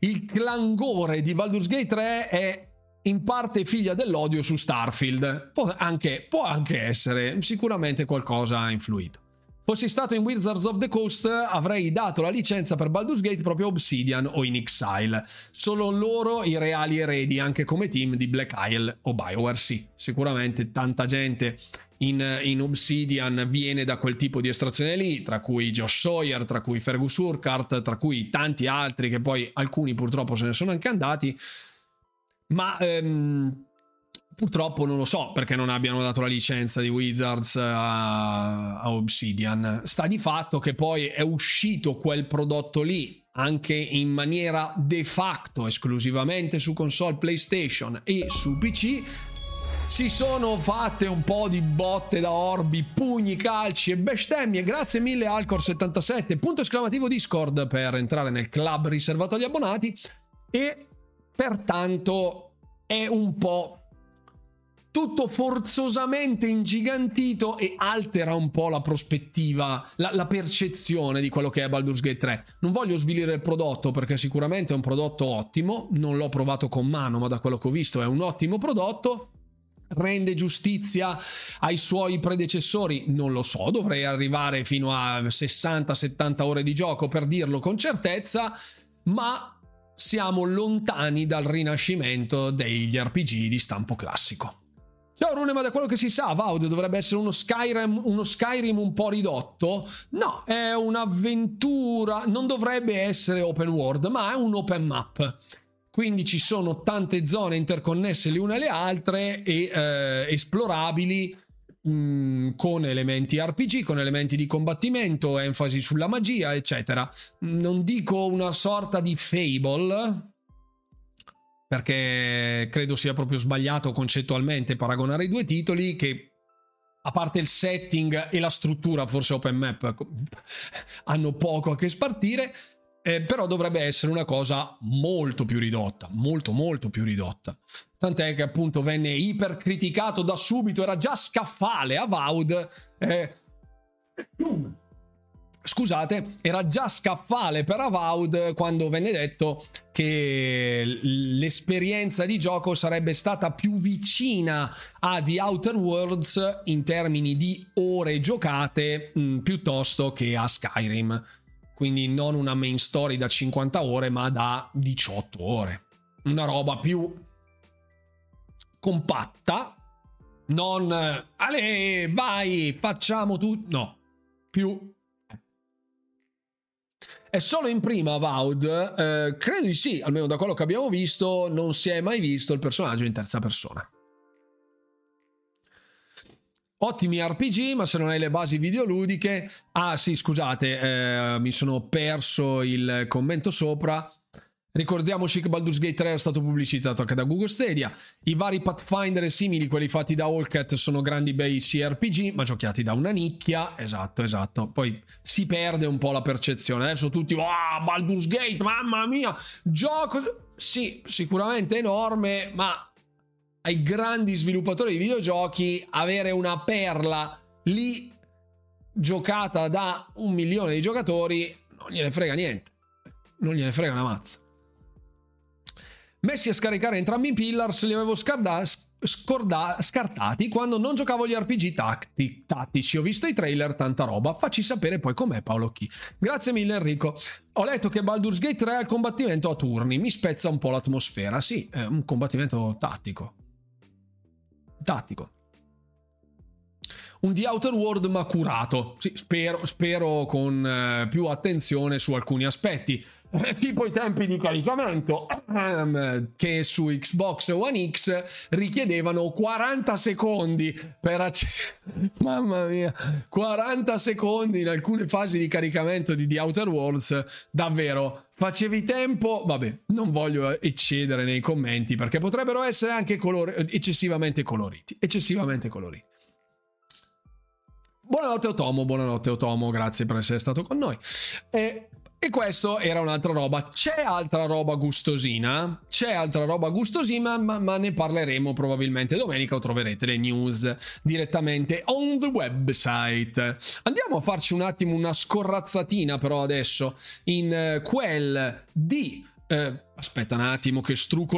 il clangore di Baldur's Gate 3 è in parte figlia dell'odio su Starfield. Può anche, può anche essere, sicuramente qualcosa influito. Fossi stato in Wizards of the Coast, avrei dato la licenza per Baldur's Gate proprio a Obsidian o in Exile. Sono loro i reali eredi, anche come team di Black Isle o Bioware. Sì, sicuramente tanta gente in, in, Obsidian viene da quel tipo di estrazione lì, tra cui Josh Sawyer, tra cui Fergus Urquhart, tra cui tanti altri che poi alcuni purtroppo se ne sono anche andati, ma ehm, purtroppo non lo so perché non abbiano dato la licenza di Wizards a, a Obsidian. Sta di fatto che poi è uscito quel prodotto lì anche in maniera de facto esclusivamente su console PlayStation e su PC si sono fatte un po' di botte da orbi, pugni, calci e bestemmie. Grazie mille Alcor77, punto esclamativo Discord per entrare nel club riservato agli abbonati e pertanto è un po' tutto forzosamente ingigantito e altera un po' la prospettiva, la, la, percezione di quello che è Baldur's Gate 3. Non voglio svilire il prodotto perché sicuramente è un prodotto ottimo, non l'ho provato con mano, ma da quello che ho visto è un ottimo prodotto. Rende giustizia ai suoi predecessori? Non lo so, dovrei arrivare fino a 60-70 ore di gioco per dirlo con certezza, ma siamo lontani dal rinascimento degli RPG di stampo classico. Ciao Rune, ma da quello che si sa, Vaud dovrebbe essere uno Skyrim, uno Skyrim un po' ridotto? No, è un'avventura, non dovrebbe essere open world, ma è un open map. Quindi ci sono tante zone interconnesse le une alle altre e eh, esplorabili mm, con elementi RPG, con elementi di combattimento, enfasi sulla magia, eccetera. Non dico una sorta di Fable, perché credo sia proprio sbagliato concettualmente paragonare i due titoli che a parte il setting e la struttura, forse open map hanno poco a che spartire, eh, però dovrebbe essere una cosa molto più ridotta, molto molto più ridotta. Tant'è che appunto venne ipercriticato da subito, era già scaffale a Vaud. Eh, scusate, era già scaffale per Avowed quando venne detto che l'esperienza di gioco sarebbe stata più vicina a The Outer Worlds in termini di ore giocate mh, mm, piuttosto che a Skyrim. Quindi non una main story da 50 ore, ma da 18 ore. Una roba più compatta, non Ale, vai, facciamo tutto. No, più è solo in prima Avowed? Eh, credo di sì, almeno da quello che abbiamo visto, non si è mai visto il personaggio in terza persona. Ottimi RPG, ma se non hai le basi videoludiche. Ah, sì, scusate, eh, mi sono perso il commento sopra. Ricordiamoci che Baldur's Gate 3 è stato pubblicitato anche da Google Stadia. I vari Pathfinder e simili, quelli fatti da Allcat, sono grandi bei CRPG, ma giocati da una nicchia. Esatto, esatto. Poi si perde un po' la percezione. Adesso tutti, ah, oh, Baldur's Gate, mamma mia, gioco... Sì, sicuramente enorme, ma ai grandi sviluppatori di videogiochi avere una perla lì giocata da un milione di giocatori non gliene frega niente. Non gliene frega una mazza. Messi a scaricare entrambi i Pillars li avevo scarda- scorda- scartati quando non giocavo gli RPG tatti- tattici. Ho visto i trailer, tanta roba. Facci sapere poi com'è Paolo Chi. Grazie mille Enrico. Ho letto che Baldur's Gate 3 ha il combattimento a turni. Mi spezza un po' l'atmosfera. Sì, è un combattimento tattico. Tattico un The Outer World ma curato. Sì, spero, spero con eh, più attenzione su alcuni aspetti. Tipo i tempi di caricamento ehm, che su Xbox One X richiedevano 40 secondi per accedere mamma mia 40 secondi in alcune fasi di caricamento di The Outer Worlds davvero facevi tempo vabbè non voglio eccedere nei commenti perché potrebbero essere anche color- eccessivamente coloriti eccessivamente coloriti Buonanotte Otomo, buonanotte Otomo, grazie per essere stato con noi. E e questo era un'altra roba. C'è altra roba gustosina? C'è altra roba gustosina, ma, ma, ne parleremo probabilmente domenica o troverete le news direttamente on the website. Andiamo a farci un attimo una scorrazzatina però adesso in uh, quel di... Uh, aspetta un attimo che struco